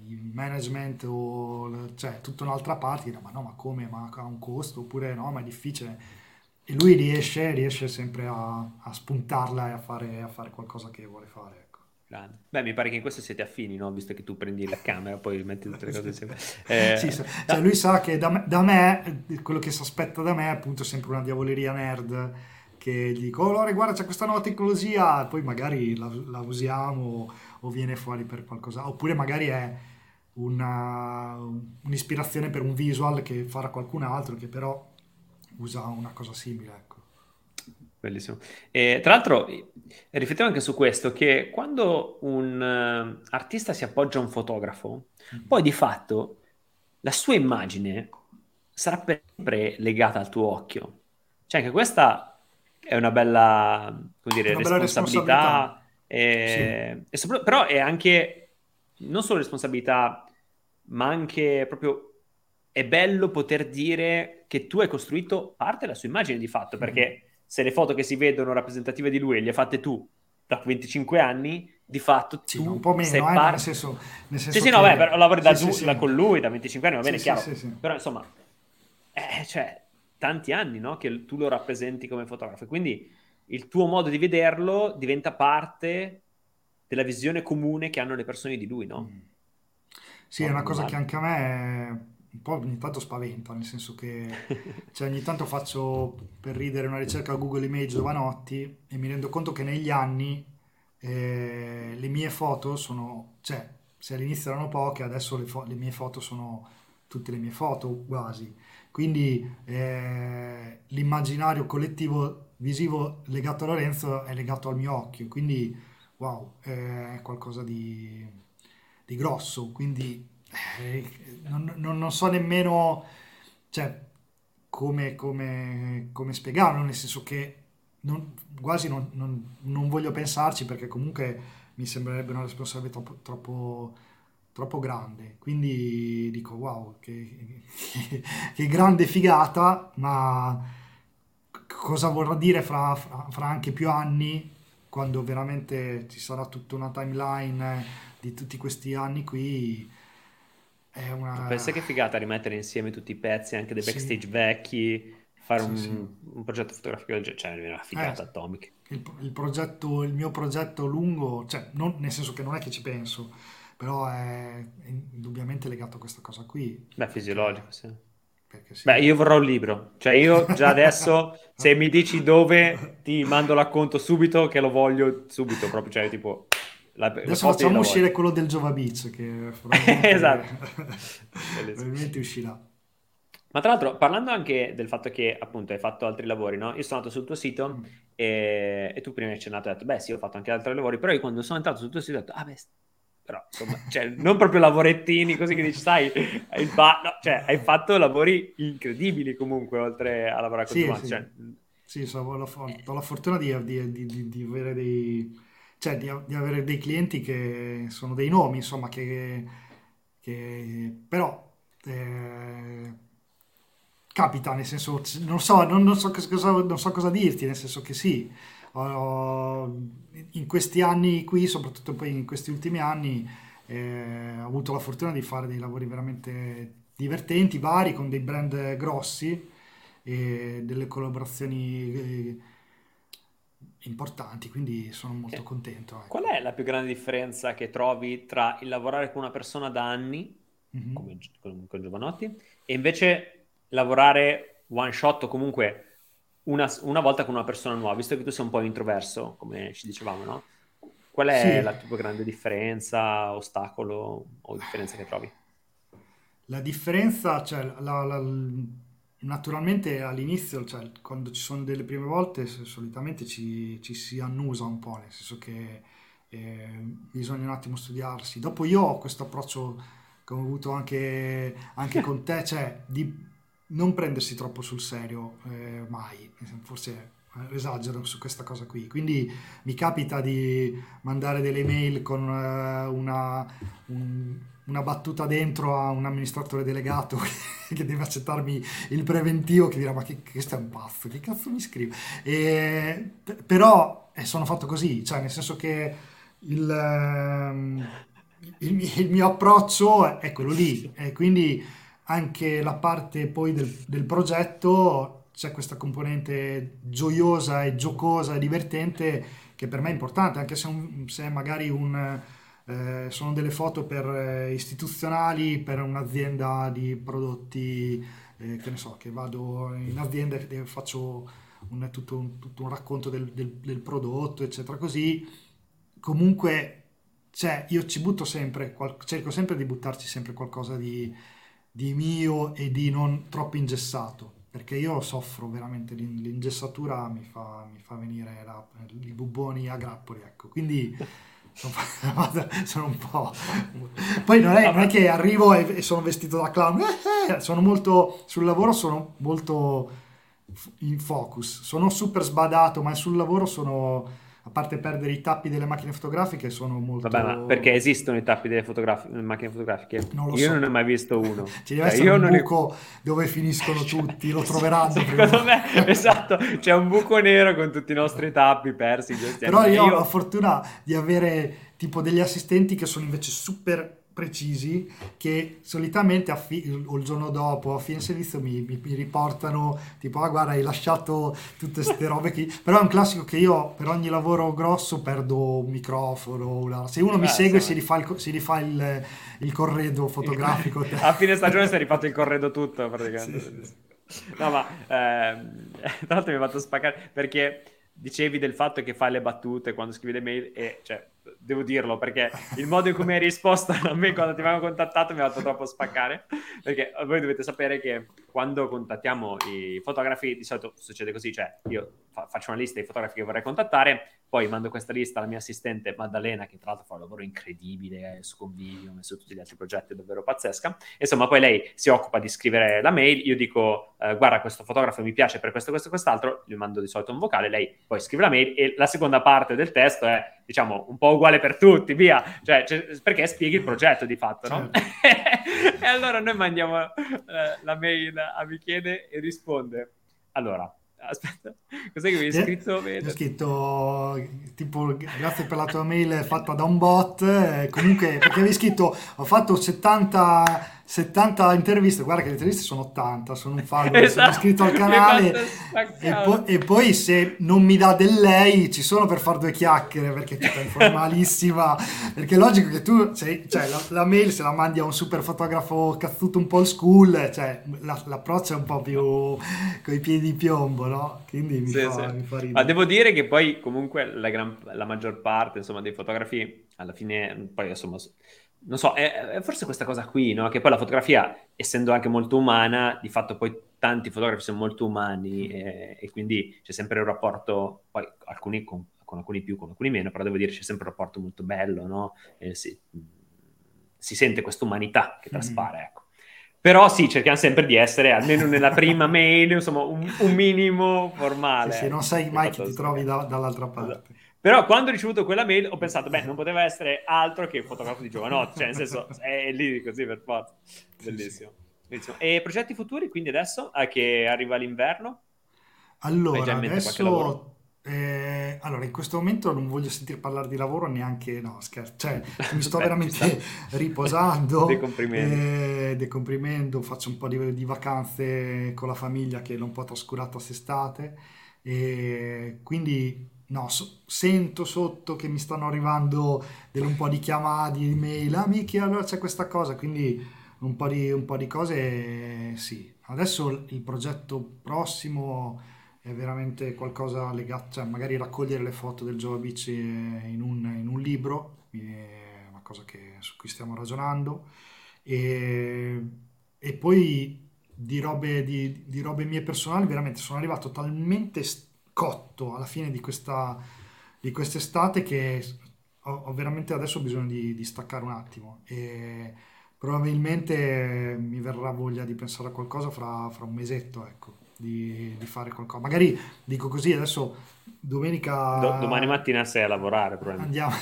il management o cioè tutta un'altra parte, ma no, ma come, ma ha un costo, oppure no, ma è difficile. E lui riesce, riesce sempre a, a spuntarla e a fare, a fare, qualcosa che vuole fare. Ecco. Beh, mi pare che in questo siete affini, no? Visto che tu prendi la camera, poi metti tutte le cose insieme. [laughs] Eh, sì, cioè lui sa che da me, da me, quello che si aspetta da me è appunto sempre una diavoleria nerd che gli dico, oh guarda c'è questa nuova tecnologia, poi magari la, la usiamo o viene fuori per qualcosa, oppure magari è una, un'ispirazione per un visual che farà qualcun altro che però usa una cosa simile. Ecco. Bellissimo. E, tra l'altro, riflettevo anche su questo, che quando un uh, artista si appoggia a un fotografo, mm-hmm. poi di fatto la sua immagine sarà sempre legata al tuo occhio. Cioè anche questa è una bella, come dire, una responsabilità. Responsabilità. E, sì. e sopra- però è anche non solo responsabilità, ma anche proprio è bello poter dire che tu hai costruito parte della sua immagine di fatto, perché mm. Se le foto che si vedono rappresentative di lui le hai fatte tu da 25 anni, di fatto sì, tu un po' meno, sei eh, parte... nel senso, nel senso sì, sì, no, beh, però lavori da sì, sì, con lui da 25 anni, va bene, chiaro. Però insomma, eh, cioè, tanti anni, no? Che tu lo rappresenti come fotografo. Quindi il tuo modo di vederlo diventa parte della visione comune che hanno le persone di lui, no? Mm. Sì, è una cosa che anche a me un po' ogni tanto spaventa, nel senso che [laughs] cioè, ogni tanto faccio per ridere una ricerca a Google Image Giovanotti e mi rendo conto che negli anni eh, le mie foto sono, cioè se all'inizio erano poche, adesso le, fo- le, mie foto sono tutte le mie foto quasi. Quindi eh, l'immaginario collettivo visivo legato a Lorenzo è legato al mio occhio, quindi wow, è qualcosa di, di grosso. Quindi non, non, non, so nemmeno cioè, come, come, come, spiegarlo, nel senso che non, quasi non, voglio pensarci perché comunque mi sembrerebbe una responsabilità troppo, troppo, troppo grande. Quindi dico wow, che, che, che, grande figata, ma cosa vorrà dire fra, fra, fra anche più anni quando veramente ci sarà tutta una timeline di tutti questi anni qui è una... Pensa che figata rimettere insieme tutti i pezzi, anche dei backstage sì. vecchi, fare sì, un, sì. un, progetto fotografico del genere, cioè è una figata eh, atomica. Il, il, progetto, il mio progetto lungo, cioè, non, nel senso che non è che ci penso, però è indubbiamente legato a questa cosa qui. Beh, fisiologico, sì. Sì. Beh, io vorrò un libro, cioè io già adesso [laughs] se mi dici dove ti mando l'acconto subito che lo voglio subito, proprio, cioè tipo la, Adesso facciamo uscire quello del Jova Beach che [laughs] esatto. [laughs] probabilmente uscirà. Ma tra l'altro, parlando anche del fatto che appunto hai fatto altri lavori, no? Io sono andato sul tuo sito mm. e, e, tu prima hai accennato e hai detto, beh sì, ho fatto anche altri lavori, però io quando sono entrato sul tuo sito ho detto, ah beh, però insomma, cioè, non proprio lavorettini così che dici, sai, hai, fa- no, cioè, hai fatto lavori incredibili comunque, oltre a lavorare con sì, tu. Sì, cioè... sì so, ho, la, ho la fortuna di, di, di, di avere dei cioè di, di, avere dei clienti che sono dei nomi, insomma, che, che però eh, capita, nel senso, non so, non, non, so cosa, non so cosa dirti, nel senso che sì, in questi anni qui, soprattutto poi in questi ultimi anni, eh, ho avuto la fortuna di fare dei lavori veramente divertenti, vari, con dei brand grossi e delle collaborazioni eh, importanti, quindi sono molto okay. contento. Ecco. Qual è la più grande differenza che trovi tra il lavorare con una persona da anni, mm-hmm. come con, con Giovanotti, e invece lavorare one shot o comunque una, una, volta con una persona nuova, visto che tu sei un po' introverso, come ci dicevamo, no? Qual è sì. la tua grande differenza, ostacolo o differenza che trovi? La differenza, cioè, la, la, naturalmente all'inizio, cioè, quando ci sono delle prime volte, solitamente ci, ci si annusa un po', nel senso che eh, bisogna un attimo studiarsi. Dopo io ho questo approccio che ho avuto anche, anche con te, cioè di non prendersi troppo sul serio eh, mai, forse esagero su questa cosa qui. Quindi mi capita di mandare delle mail con uh, una, un, una, battuta dentro a un amministratore delegato [laughs] che deve accettarmi il preventivo che dirà ma che, questo è un pazzo, che cazzo mi scrive? E, però eh, sono fatto così, cioè nel senso che il, um, il, il mio approccio è quello lì [laughs] e quindi anche la parte poi del, del progetto c'è questa componente gioiosa e giocosa e divertente che per me è importante, anche se, un, se magari un, eh, sono delle foto per eh, istituzionali, per un'azienda di prodotti, eh, che ne so, che vado in azienda e faccio un, tutto, un, tutto, un, racconto del, del, del, prodotto, eccetera, così. Comunque, cioè, io ci butto sempre, qual- cerco sempre di buttarci sempre qualcosa di di mio e di non troppo ingessato, perché io soffro veramente, l'ingessatura mi fa, mi fa venire la, i bubboni a grappoli, ecco, quindi [laughs] [laughs] sono un po'... Poi non è, non è che arrivo e, sono vestito da clown, eh, eh, sono molto, sul lavoro sono molto in focus, sono super sbadato, ma sul lavoro sono a parte perdere i tappi delle macchine fotografiche, sono molto... Vabbè, ma perché esistono i tappi delle, fotografi- macchine fotografiche? Non io so. non ne ho mai visto uno. [laughs] Ci deve cioè, essere un buco ne... dove finiscono [laughs] tutti, lo troveranno. Secondo me, [laughs] esatto, c'è un buco nero con tutti i nostri tappi persi. Però io ho la fortuna di avere tipo degli assistenti che sono invece super precisi che solitamente fi- o il giorno dopo a fine servizio mi, mi, mi, riportano tipo ah guarda hai lasciato tutte queste robe qui [laughs] però è un classico che io per ogni lavoro grosso perdo un microfono una... se uno mi eh, segue si rifà, il, si rifà il, il corredo [laughs] fotografico. [laughs] A fine stagione si è rifatto il corredo tutto praticamente. Sì. no ma eh, tra l'altro mi ha fatto spaccare perché dicevi del fatto che fai le battute quando scrivi le mail e cioè devo dirlo perché il modo in cui mi hai risposto a me quando ti avevamo contattato mi ha fatto troppo spaccare perché voi dovete sapere che quando contattiamo i fotografi di solito succede così cioè io fa- faccio una lista dei fotografi che vorrei contattare poi mando questa lista alla mia assistente Maddalena che tra l'altro fa un lavoro incredibile su Convivium e su tutti gli altri progetti è davvero pazzesca. Insomma poi lei si occupa di scrivere la mail io dico eh, guarda questo fotografo mi piace per questo questo e quest'altro gli mando di solito un vocale lei poi scrive la mail e la seconda parte del testo è diciamo, un po' uguale per tutti, via, cioè, perché spieghi il progetto di fatto, no? Certo. [laughs] e allora noi mandiamo eh, la mail a Michele e risponde, allora, aspetta, cos'è che mi hai eh, scritto? Ho scritto tipo grazie per la tua mail fatta da un bot, eh, comunque perché avevi scritto ho fatto 70 70 interviste, guarda che le interviste sono 80, sono un follower, esatto. sono iscritto al canale e, po- e, poi se non mi dà del lei ci sono per fare due chiacchiere perché è [laughs] informalissima, perché è logico che tu, sei, cioè la, la, mail se la mandi a un super fotografo cazzuto un po' old school, cioè la, l'approccio è un po' più con i piedi di piombo, no? Quindi mi, sì, fa, sì. mi fa ridere. Ma devo dire che poi comunque la, gran, la maggior parte insomma, dei fotografi alla fine, poi insomma non so, è, è, forse questa cosa qui, no? Che poi la fotografia, essendo anche molto umana, di fatto poi tanti fotografi sono molto umani e, e quindi c'è sempre un rapporto, poi alcuni con, con, alcuni più, con alcuni meno, però devo dire c'è sempre un rapporto molto bello, no? Si, si, sente questa umanità che traspare, mm-hmm. ecco. Però sì, cerchiamo sempre di essere, almeno nella prima [laughs] mail, insomma, un, un minimo formale. Sì, sì, non sai mai chi ti trovi da, dall'altra parte. Esatto. Però quando ho ricevuto quella mail ho pensato, beh, non poteva essere altro che il fotografo di Giovanotti, cioè nel senso [laughs] è lì così per forza. Bellissimo. Bellissimo. E progetti futuri quindi adesso, a che arriva l'inverno? Allora, adesso Eh, allora, in questo momento non voglio sentire parlare di lavoro neanche, no, scherzo, cioè mi sto [laughs] veramente riposando, [laughs] decomprimendo. Eh, decomprimendo, faccio un po' di, di, vacanze con la famiglia che l'ho un po' trascurata quest'estate e quindi no, so, sento sotto che mi stanno arrivando delle, un po' di chiamate, di email, amici, allora c'è questa cosa, quindi un po' di, un po' di cose, sì. Adesso il progetto prossimo è veramente qualcosa legato, cioè magari raccogliere le foto del Jova Beach in un, in un libro, è una cosa che, su cui stiamo ragionando, e, e poi di robe, di, di robe, mie personali, veramente sono arrivato talmente cotto alla fine di, questa, di quest'estate che ho, ho, veramente adesso bisogno di, di staccare un attimo. E, probabilmente mi verrà voglia di pensare a qualcosa fra, fra un mesetto, ecco di, di, fare qualcosa. Magari dico così, adesso domenica... Do, domani mattina sei a lavorare probabilmente. Andiamo,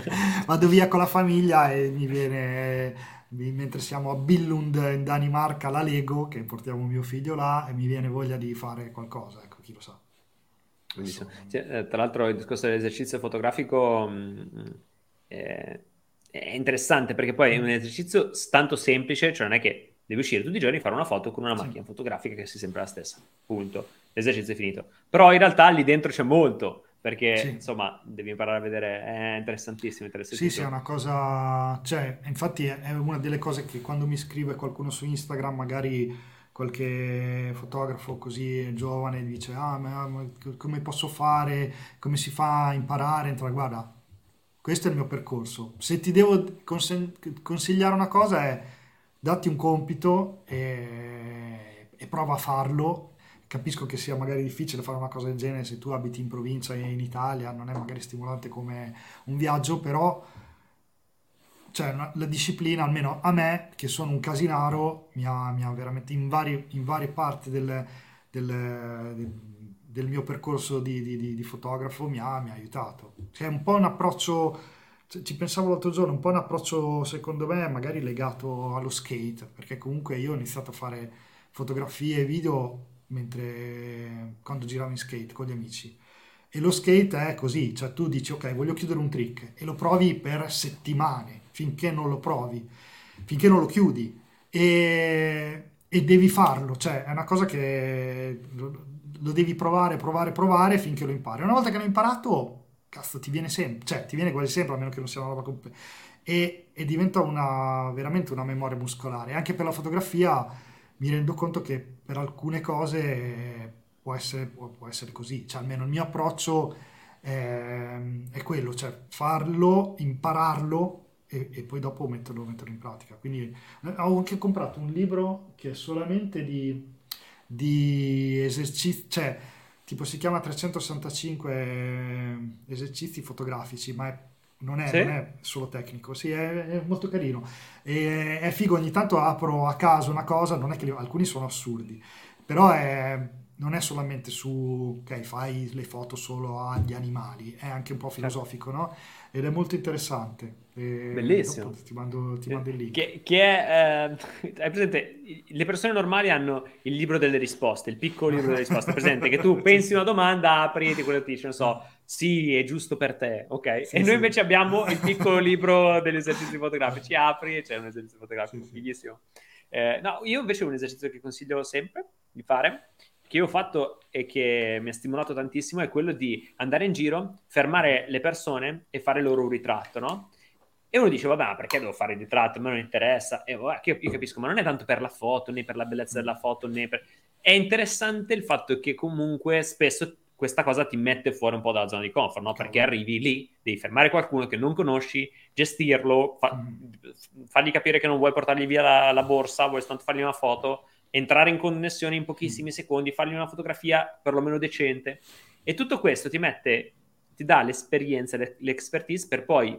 [laughs] vado via con la famiglia e mi viene mentre siamo a Billund in Danimarca la Lego che portiamo mio figlio là e mi viene voglia di fare qualcosa ecco chi lo sa cioè, eh, tra l'altro il discorso dell'esercizio fotografico mh, mm, è, è, interessante perché poi è un esercizio tanto semplice cioè non è che devi uscire tutti i giorni e fare una foto con una macchina sì. fotografica che sia sempre la stessa. Punto. L'esercizio è finito. Però in realtà lì dentro c'è molto, perché sì. insomma devi imparare a vedere, è interessantissimo, interessantissimo. Sì, sì, è una cosa, cioè, infatti è una delle cose che quando mi scrive qualcuno su Instagram, magari qualche fotografo così giovane dice, ah, ma, ma come posso fare, come si fa a imparare, entra, guarda, questo è il mio percorso. Se ti devo consigliare una cosa è datti un compito e, e, prova a farlo. Capisco che sia magari difficile fare una cosa del genere se tu abiti in provincia e in Italia, non è magari stimolante come un viaggio, però cioè, la disciplina, almeno a me, che sono un casinaro, mi ha, mi ha veramente in, vari, in, varie parti del, del, del, mio percorso di, di, di fotografo, mi ha, mi ha aiutato. Cioè, è un po' un approccio ci pensavo l'altro giorno, un po' un approccio secondo me magari legato allo skate, perché comunque io ho iniziato a fare fotografie e video mentre quando giravo in skate con gli amici. E lo skate è così, cioè tu dici ok, voglio chiudere un trick e lo provi per settimane finché non lo provi, finché non lo chiudi e, e devi farlo, cioè è una cosa che lo, devi provare, provare, provare finché lo impari. Una volta che l'hai imparato cazzo, ti viene sempre, cioè ti viene quasi sempre, a meno che non sia una roba completa. E, e, diventa una, veramente una memoria muscolare. Anche per la fotografia mi rendo conto che per alcune cose può essere, può, può essere così, cioè almeno il mio approccio è, è quello, cioè farlo, impararlo e, e, poi dopo metterlo, metterlo, in pratica. Quindi eh, ho anche comprato un libro che è solamente di, di esercizi, cioè tipo si chiama 365 eh, esercizi fotografici, ma è, non, è, sì? non, è, solo tecnico, sì, è, è molto carino. E, è figo, ogni tanto apro a caso una cosa, non è che li, alcuni sono assurdi, però non è solamente su, ok, fai le foto solo agli animali, è anche un po' certo. filosofico, no? Ed è molto interessante. E Bellissimo. Ti mando, ti mando, il link. Che, che è, eh, [laughs] hai presente, le persone normali hanno il libro delle risposte, il piccolo libro delle risposte. presente che tu [laughs] pensi una domanda, apri e ti quello ti dice, non so, sì, è giusto per te, ok? Sì, e noi sì. invece abbiamo il piccolo [laughs] libro degli esercizi fotografici, apri e c'è un esercizio fotografico, sì, fighissimo. Eh, no, io invece ho un esercizio che consiglio sempre di fare, che io ho fatto e che mi ha stimolato tantissimo, è quello di andare in giro, fermare le persone e fare loro un ritratto, no? E uno dice, vabbè, ma perché devo fare il ritratto? A me non interessa. E vabbè, io, io, capisco, ma non è tanto per la foto, né per la bellezza della foto, né per... È interessante il fatto che comunque spesso questa cosa ti mette fuori un po' dalla zona di comfort, no? Perché arrivi lì, devi fermare qualcuno che non conosci, gestirlo, fa- mm. fargli capire che non vuoi portargli via la, la borsa, vuoi soltanto fargli una foto, entrare in connessione in pochissimi mm. secondi, fargli una fotografia perlomeno decente. E tutto questo ti mette, ti dà l'esperienza, l'expertise per poi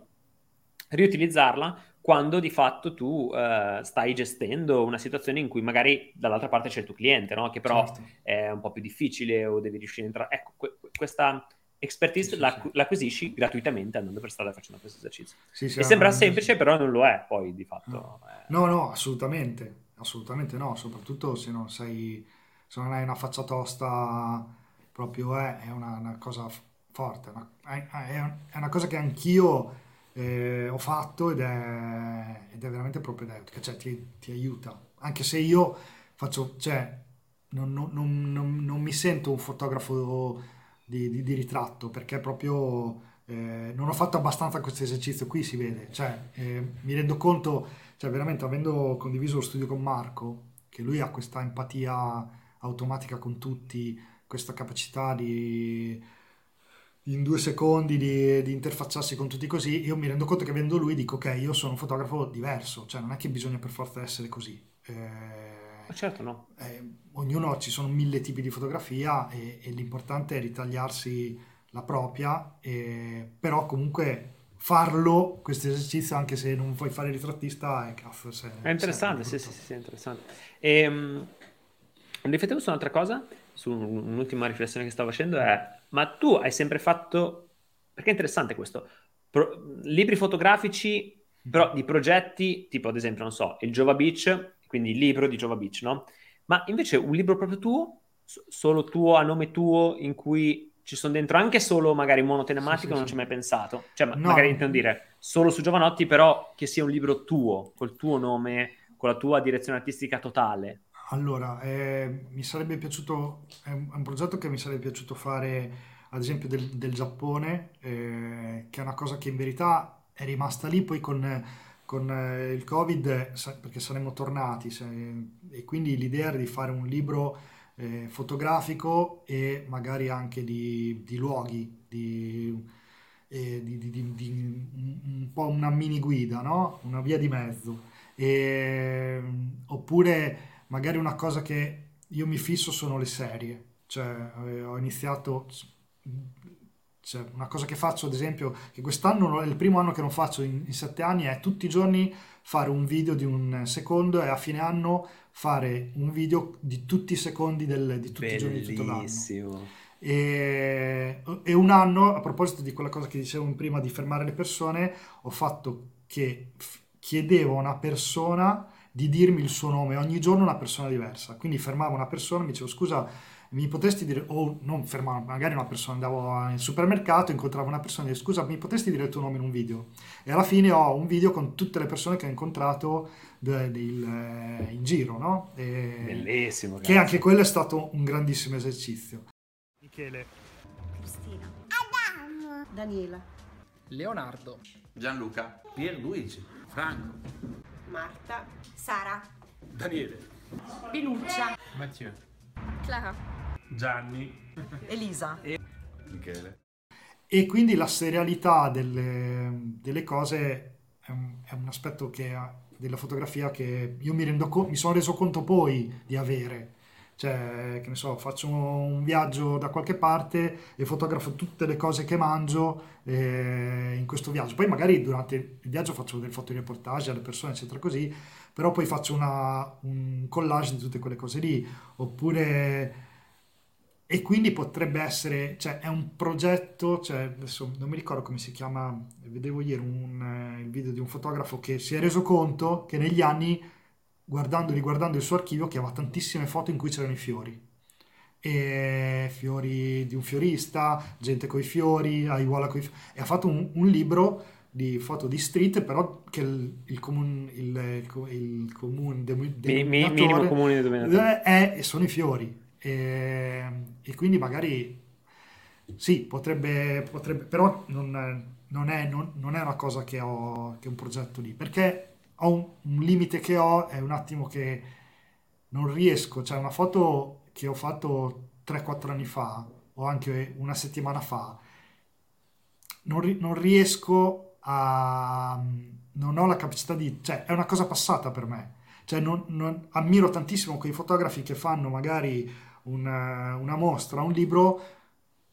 riutilizzarla quando di fatto tu uh, stai gestendo una situazione in cui magari dall'altra parte c'è il tuo cliente, no? che però certo. è un po' più difficile o devi riuscire a entrare. Ecco, que- questa expertise sì, la- sì. l'acquisisci gratuitamente andando per strada facendo questo esercizio. Sì, e sembra semplice, però non lo è poi di fatto. No, no, no, assolutamente, assolutamente no, soprattutto se non sei, se non hai una faccia tosta proprio è, è una, una, cosa forte, una, è, è, una cosa che anch'io eh, ho fatto ed è, ed è veramente propedeutica, cioè ti, ti, aiuta, anche se io faccio, cioè, non, non, non, non mi sento un fotografo di, di, di ritratto perché proprio eh, non ho fatto abbastanza questo esercizio qui, si vede, cioè, eh, mi rendo conto, cioè veramente avendo condiviso lo studio con Marco, che lui ha questa empatia automatica con tutti, questa capacità di in due secondi di, di, interfacciarsi con tutti così, io mi rendo conto che avendo lui dico ok, io sono un fotografo diverso, cioè non è che bisogna per forza essere così. Eh, certo no. Eh, ognuno, ci sono mille tipi di fotografia e, e l'importante è ritagliarsi la propria, e, però comunque farlo, questo esercizio, anche se non vuoi fare ritrattista, è cazzo. Se, è interessante, sì, sì, sì, è interessante. E, um, riflettevo su un'altra cosa, su un'ultima riflessione che stavo facendo, è, ma tu hai sempre fatto, perché è interessante questo, Pro, libri fotografici, però di progetti, tipo ad esempio, non so, il Jova Beach, quindi il libro di Jova Beach, no? Ma invece un libro proprio tuo, solo tuo, a nome tuo, in cui ci sono dentro anche solo magari monotematico, sì, sì, non sì. ci ho mai pensato. Cioè, no. magari intendo dire solo su Giovanotti, però che sia un libro tuo, col tuo nome, con la tua direzione artistica totale. Allora, eh, mi sarebbe piaciuto, è un, progetto che mi sarebbe piaciuto fare, ad esempio, del, del Giappone, eh, che è una cosa che in verità è rimasta lì poi con, con eh, il Covid, perché saremmo tornati, se, e quindi l'idea era di fare un libro eh, fotografico e magari anche di, di luoghi, di, eh, di, di, un po' una mini guida, no? una via di mezzo. E, oppure magari una cosa che io mi fisso sono le serie, cioè eh, ho iniziato cioè, una cosa che faccio, ad esempio, che quest'anno è il primo anno che non faccio in, in, sette anni, è tutti i giorni fare un video di un secondo e a fine anno fare un video di tutti i secondi del, di tutti Bellissimo. i giorni di tutto l'anno. E, e, un anno, a proposito di quella cosa che dicevo prima di fermare le persone, ho fatto che chiedevo a una persona di dirmi il suo nome ogni giorno una persona diversa. Quindi fermavo una persona e mi dicevo scusa mi potresti dire, o non fermavo, magari una persona, andavo in supermercato, incontravo una persona e dicevo, scusa, mi potresti dire il tuo nome in un video? E alla fine ho un video con tutte le persone che ho incontrato de, de, il, eh, in giro, no? E, Bellissimo. Che anche quello è stato un grandissimo esercizio. Michele. Cristina. Adam. Daniela. Leonardo. Gianluca. Pierluigi. Franco. Marta. Sara. Daniele. Pinuccia. Mathieu. Clara. Gianni, Elisa e Michele. E quindi la serialità delle, delle cose è un, è un, aspetto che, della fotografia che io mi, co- mi sono reso conto poi di avere. Cioè, che ne so, faccio un viaggio da qualche parte e fotografo tutte le cose che mangio eh, in questo viaggio. Poi magari durante il viaggio faccio delle foto di reportage alle persone, eccetera, così, però poi faccio una, un collage di tutte quelle cose lì. Oppure e quindi potrebbe essere, cioè è un progetto, cioè adesso non mi ricordo come si chiama, vedevo ieri un, eh, il video di un fotografo che si è reso conto che negli anni, guardando e riguardando il suo archivio, che aveva tantissime foto in cui c'erano i fiori. E fiori di un fiorista, gente con i fiori, aiuola con i fiori. E ha fatto un, un libro di foto di street, però che il, il comune, il, il, il comune denominatore minimo comune denominatore è, sono i fiori e, e quindi magari sì, potrebbe, potrebbe però non, non, è, non, non, è, una cosa che ho, che è un progetto lì, perché ho un, un, limite che ho, è un attimo che non riesco, cioè una foto che ho fatto 3-4 anni fa o anche una settimana fa, non, non riesco a... non ho la capacità di... cioè è una cosa passata per me. Cioè non, non, ammiro tantissimo quei fotografi che fanno magari una, una mostra, un libro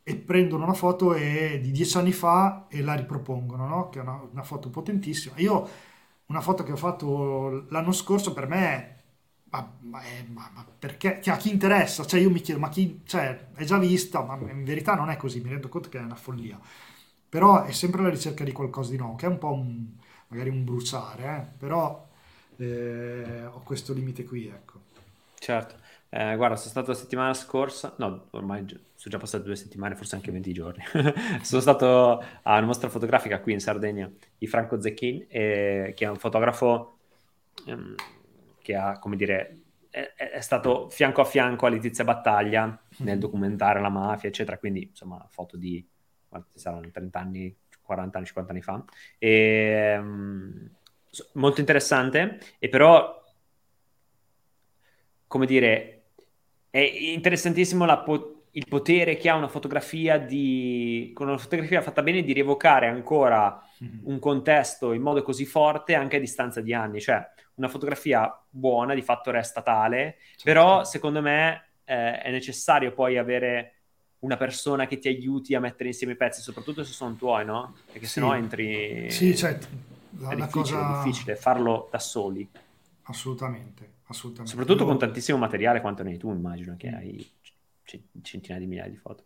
e prendono una foto e, di dieci anni fa e la ripropongono, no? che è una, una, foto potentissima. Io una foto che ho fatto l'anno scorso per me ma, ma, ma, ma, perché a chi interessa? Cioè io mi chiedo, ma chi cioè, è già vista? Ma in verità non è così, mi rendo conto che è una follia. Però è sempre la ricerca di qualcosa di nuovo, che è un po' un, magari un bruciare, eh? però eh, ho questo limite qui, ecco. Certo. Eh, guarda, sono stato la settimana scorsa, no, ormai sono già passate due settimane, forse anche 20 giorni. [laughs] Sono stato a una mostra fotografica qui in Sardegna di Franco Zecchin, eh, che è un fotografo ehm, che ha, come dire, è, è stato fianco a fianco a Letizia Battaglia nel documentare la mafia, eccetera. Quindi, insomma, foto di quanti saranno 30 anni, 40 anni, 50 anni fa. E, um, molto interessante, e però, come dire, è interessantissimo po- il potere che ha una fotografia di, con una fotografia fatta bene di rievocare ancora mm-hmm. un contesto in modo così forte anche a distanza di anni. Cioè, una fotografia buona di fatto resta tale, certo. però secondo me eh, è necessario poi avere una persona che ti aiuti a mettere insieme i pezzi, soprattutto se sono tuoi, no? Perché sì. sennò entri... Sì, cioè, la, è, difficile, cosa... è difficile farlo da soli. Assolutamente, assolutamente. Soprattutto Io... con tantissimo materiale quanto ne hai tu, immagino che hai centinaia di migliaia di foto.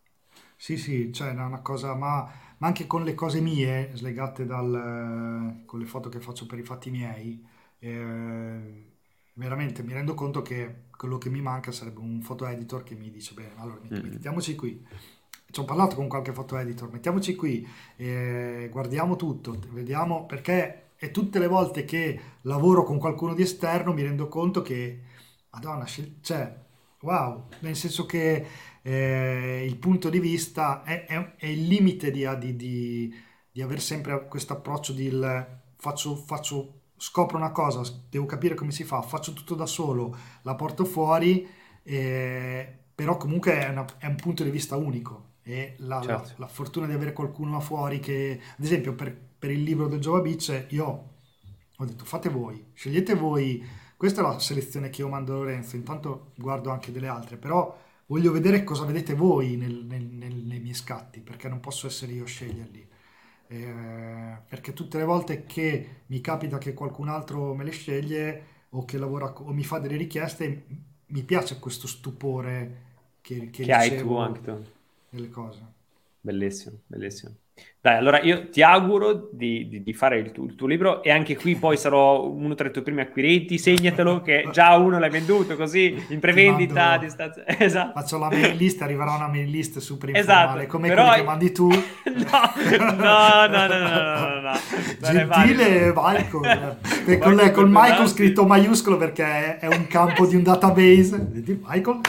Sì, sì, cioè è una cosa, ma, ma anche con le cose mie, slegate dal, con le foto che faccio per i fatti miei, eh, veramente mi rendo conto che quello che mi manca sarebbe un foto editor che mi dice bene allora mm. mettiamoci qui ci ho parlato con qualche foto editor mettiamoci qui eh, guardiamo tutto vediamo perché è tutte le volte che lavoro con qualcuno di esterno mi rendo conto che madonna cioè wow nel senso che eh, il punto di vista è, è, è il limite di, di, di, di avere sempre questo approccio di faccio, faccio scopro una cosa, devo capire come si fa, faccio tutto da solo, la porto fuori, eh, però comunque è, una, è, un punto di vista unico e la, certo. la, la, fortuna di avere qualcuno fuori che, ad esempio per, per il libro del Beach, io ho detto fate voi, scegliete voi, questa è la selezione che io mando a Lorenzo, intanto guardo anche delle altre, però voglio vedere cosa vedete voi nel, nel, nel, nei miei scatti, perché non posso essere io a sceglierli. Eh, perché tutte le volte che mi capita che qualcun altro me le sceglie o che lavora o mi fa delle richieste, mi piace questo stupore che, che, che hai tu anche tu. Delle cose. Bellissimo, bellissimo. Dai, allora io ti auguro di, di, di fare il tuo, il tuo, libro e anche qui poi sarò uno tra i tuoi primi acquirenti, segnatelo che già uno l'hai venduto così in prevendita a distanza. [laughs] Esatto. Faccio la mail list, arriverà una mail list super informale esatto, come però... che mandi tu. [laughs] no, no, no, no, no, no, no. Gentile Michael, [laughs] eh, con, le, con Michael scritto maiuscolo perché è un campo di un database. Michael?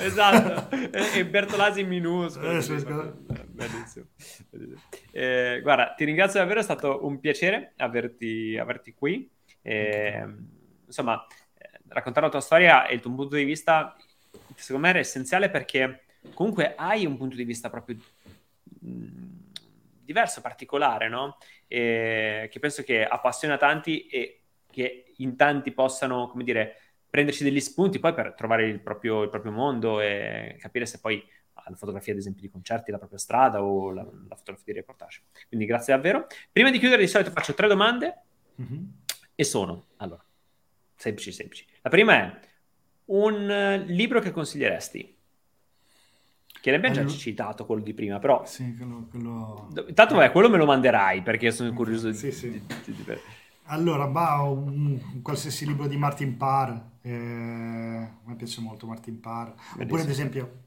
esatto, e Bertolasi in minuscolo. Eh, Bellissimo. Eh, guarda, ti ringrazio davvero, è stato un piacere averti, averti qui. Eh, insomma, raccontare la tua storia e il tuo punto di vista, secondo me, era essenziale perché comunque hai un punto di vista proprio mh, diverso, particolare, no? E, che penso che appassiona tanti e che in tanti possano, come dire, prenderci degli spunti poi per trovare il proprio, il proprio mondo e capire se poi la fotografia ad esempio di concerti, la propria strada o la, la fotografia di reportage. Quindi grazie davvero. Prima di chiudere di solito faccio tre domande mm-hmm. e sono, allora, semplici semplici. La prima è un libro che consiglieresti? Che ne abbiamo allora, già citato quello di prima, però... Sì, quello... quello... Intanto vabbè, quello me lo manderai perché sono curioso sì, di, sì. Di, di, di... Allora, bah, un, un, qualsiasi libro di Martin Parr, eh, a me piace molto Martin Parr, oppure ad esempio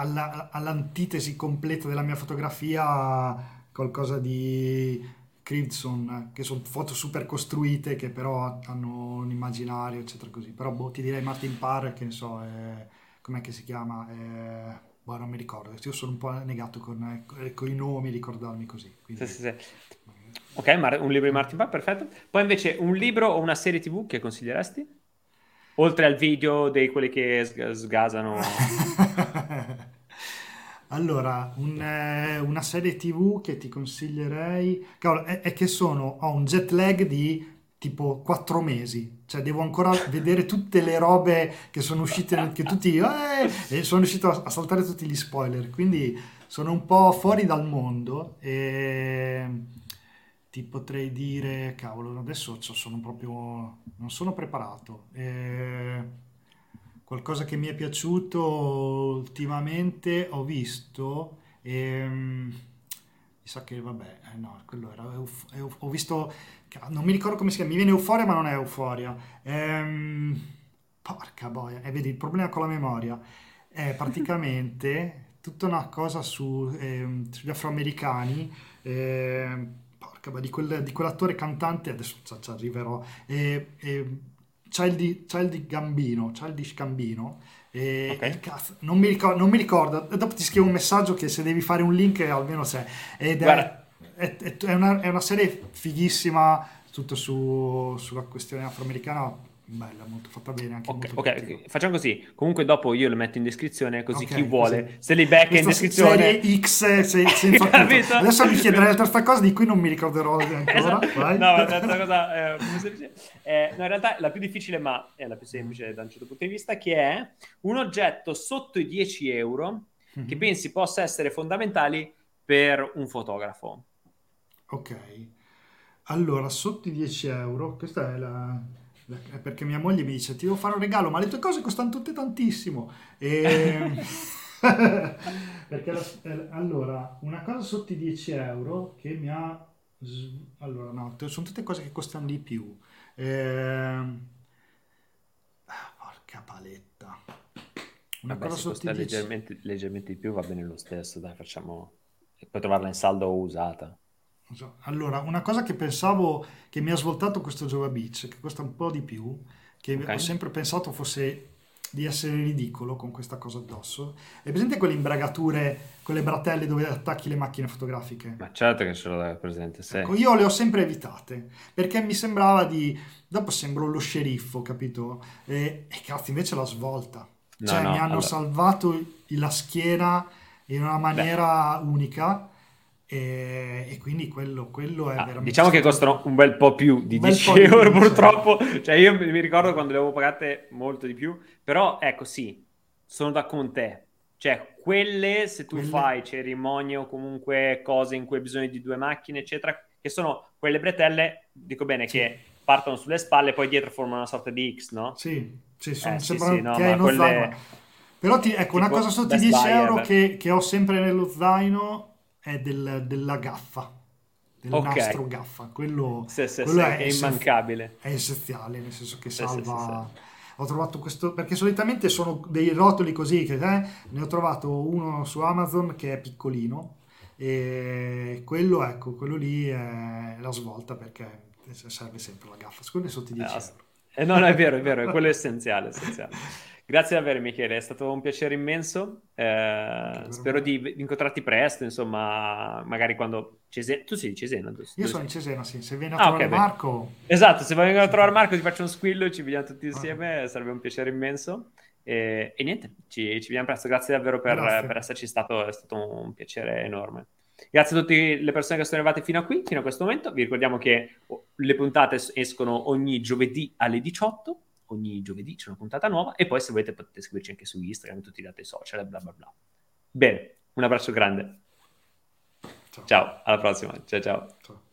alla, all'antitesi completa della mia fotografia qualcosa di Crimson, che sono foto super costruite che però hanno un immaginario, eccetera così. Però boh, ti direi Martin Parr, che ne so, è, com'è che si chiama? È, boh, non mi ricordo, io sono un po' negato con, con i nomi, ricordarmi così. Quindi... Sì, sì, sì. Ok, un libro di Martin Parr, perfetto. Poi invece un libro o una serie tv che consiglieresti? Oltre al video dei quelli che sgasano. [laughs] allora, un, eh, una serie TV che ti consiglierei cavolo, è, è, che sono, ho un jet lag di tipo quattro mesi, cioè devo ancora [laughs] vedere tutte le robe che sono uscite, che tutti, eh, e sono riuscito a, a saltare tutti gli spoiler, quindi sono un po' fuori dal mondo e ti potrei dire, cavolo, adesso sono proprio, non sono preparato. Eh, qualcosa che mi è piaciuto ultimamente ho visto, ehm, mi sa che vabbè, eh, no, quello era, euf, euf, ho visto, non mi ricordo come si chiama, mi viene Euforia ma non è Euforia. Ehm, porca boia, e vedi, il problema con la memoria è praticamente [laughs] tutta una cosa su, ehm, sugli afroamericani, ehm, porca boia, di, quel- di quell'attore cantante, adesso ci arriverò, e, Childi- Childish Gambino, Childish Gambino, e, Ok. e cazzo, non mi ricordo, non mi ricordo, dopo ti scrivo un messaggio che se devi fare un link almeno c'è, ed è, è- è una, è una serie fighissima, tutto su- sulla questione afroamericana, bella, molto fatta bene, anche Ok, molto ok, cattiva. facciamo così. Comunque dopo io lo metto in descrizione così Ok, chi vuole, così. se li becca in descrizione. serie X se- [laughs] senza? [laughs] Adesso mi chiederai la terza cosa di cui non mi ricorderò ancora. Esatto. No, la cosa, eh? Eh, no, in realtà la più difficile, ma è la più semplice da un certo punto di vista, che è un oggetto sotto i 10 euro Mhm. che pensi possa essere fondamentali per un fotografo. Ok, allora sotto i 10 euro, questa è la, perché mia moglie mi dice ti devo fare un regalo, ma le tue cose costano tutte tantissimo. E... [laughs] perché la- eh, allora, una cosa sotto i 10 euro che mi ha... Allora, no, sono tutte cose che costano di più. Ehm, ah, porca paletta. Una Vabbè, cosa se sotto i 10 leggermente, leggermente di più va bene lo stesso, dai, facciamo... Puoi trovarla in saldo o usata. Allora, una cosa che pensavo che mi ha svoltato questo Jova Beach, che costa un po' di più, che Ok. ho sempre pensato fosse di essere ridicolo con questa cosa addosso, è presente quelle imbragature, quelle bratelle dove attacchi le macchine fotografiche? Ma certo che ce l'ho presente, sì. Ecco, io le ho sempre evitate, perché mi sembrava di... Dopo sembro lo sceriffo, capito? E, e cazzo, invece la svolta. No, cioè, no, mi hanno allora- salvato la schiena in una maniera unica e, e quindi quello, quello è Ah, veramente... diciamo che costano un bel po' più di Un bel 10 po' di euro purtroppo. Cioè io mi ricordo quando le avevo pagate molto di più, però ecco sì, sono da con te. Cioè quelle, se tu Quelle- fai cerimonie o comunque cose in cui hai bisogno di due macchine, eccetera, che sono quelle bretelle, dico bene, Sì. che partono sulle spalle e poi dietro formano una sorta di X, no? Sì, sì, sono, Eh, sì, sì, no, quelle-. Però ti, ecco, una cosa sotto i Best 10 Buy euro che, che ho sempre nello zaino è del- della gaffa, del Ok. nastro gaffa. Quello, Sì, sì, quello sì, è, è immancabile. è essenziale, nel senso che salva... Ho trovato questo, perché solitamente sono dei rotoli così, che, eh, ne ho trovato uno su Amazon che è piccolino e quello, ecco, quello lì è la svolta perché serve sempre la gaffa. Quello è sotto i 10 Eh, euro. Eh, no, no, è vero, è vero, è quello è essenziale, essenziale. [laughs] Grazie davvero Michele, è stato un piacere immenso. Eh, spero di di incontrarti presto, insomma, magari quando Cesena... Tu sei di Cesena, giusto? Io sono sei? Cesena, sì. Se vieni a Ah, trovare ok, bene. Marco, Esatto, se vengo a trovare Marco ti faccio un squillo ci vediamo tutti Ah. insieme, sarebbe un piacere immenso. E, e niente, ci, ci vediamo presto. Grazie davvero per, Grazie. per esserci stato, è stato un piacere enorme. Grazie a tutte le persone che sono arrivate fino a qui, fino a questo momento. Vi ricordiamo che oh, le puntate es- escono ogni giovedì alle 18. Ogni giovedì c'è una puntata nuova. E poi, se volete, potete seguirci anche su Instagram, tutti i dati social e bla bla bla. Bene, un abbraccio grande. ciao. Ciao, alla prossima. Ciao ciao. Ciao.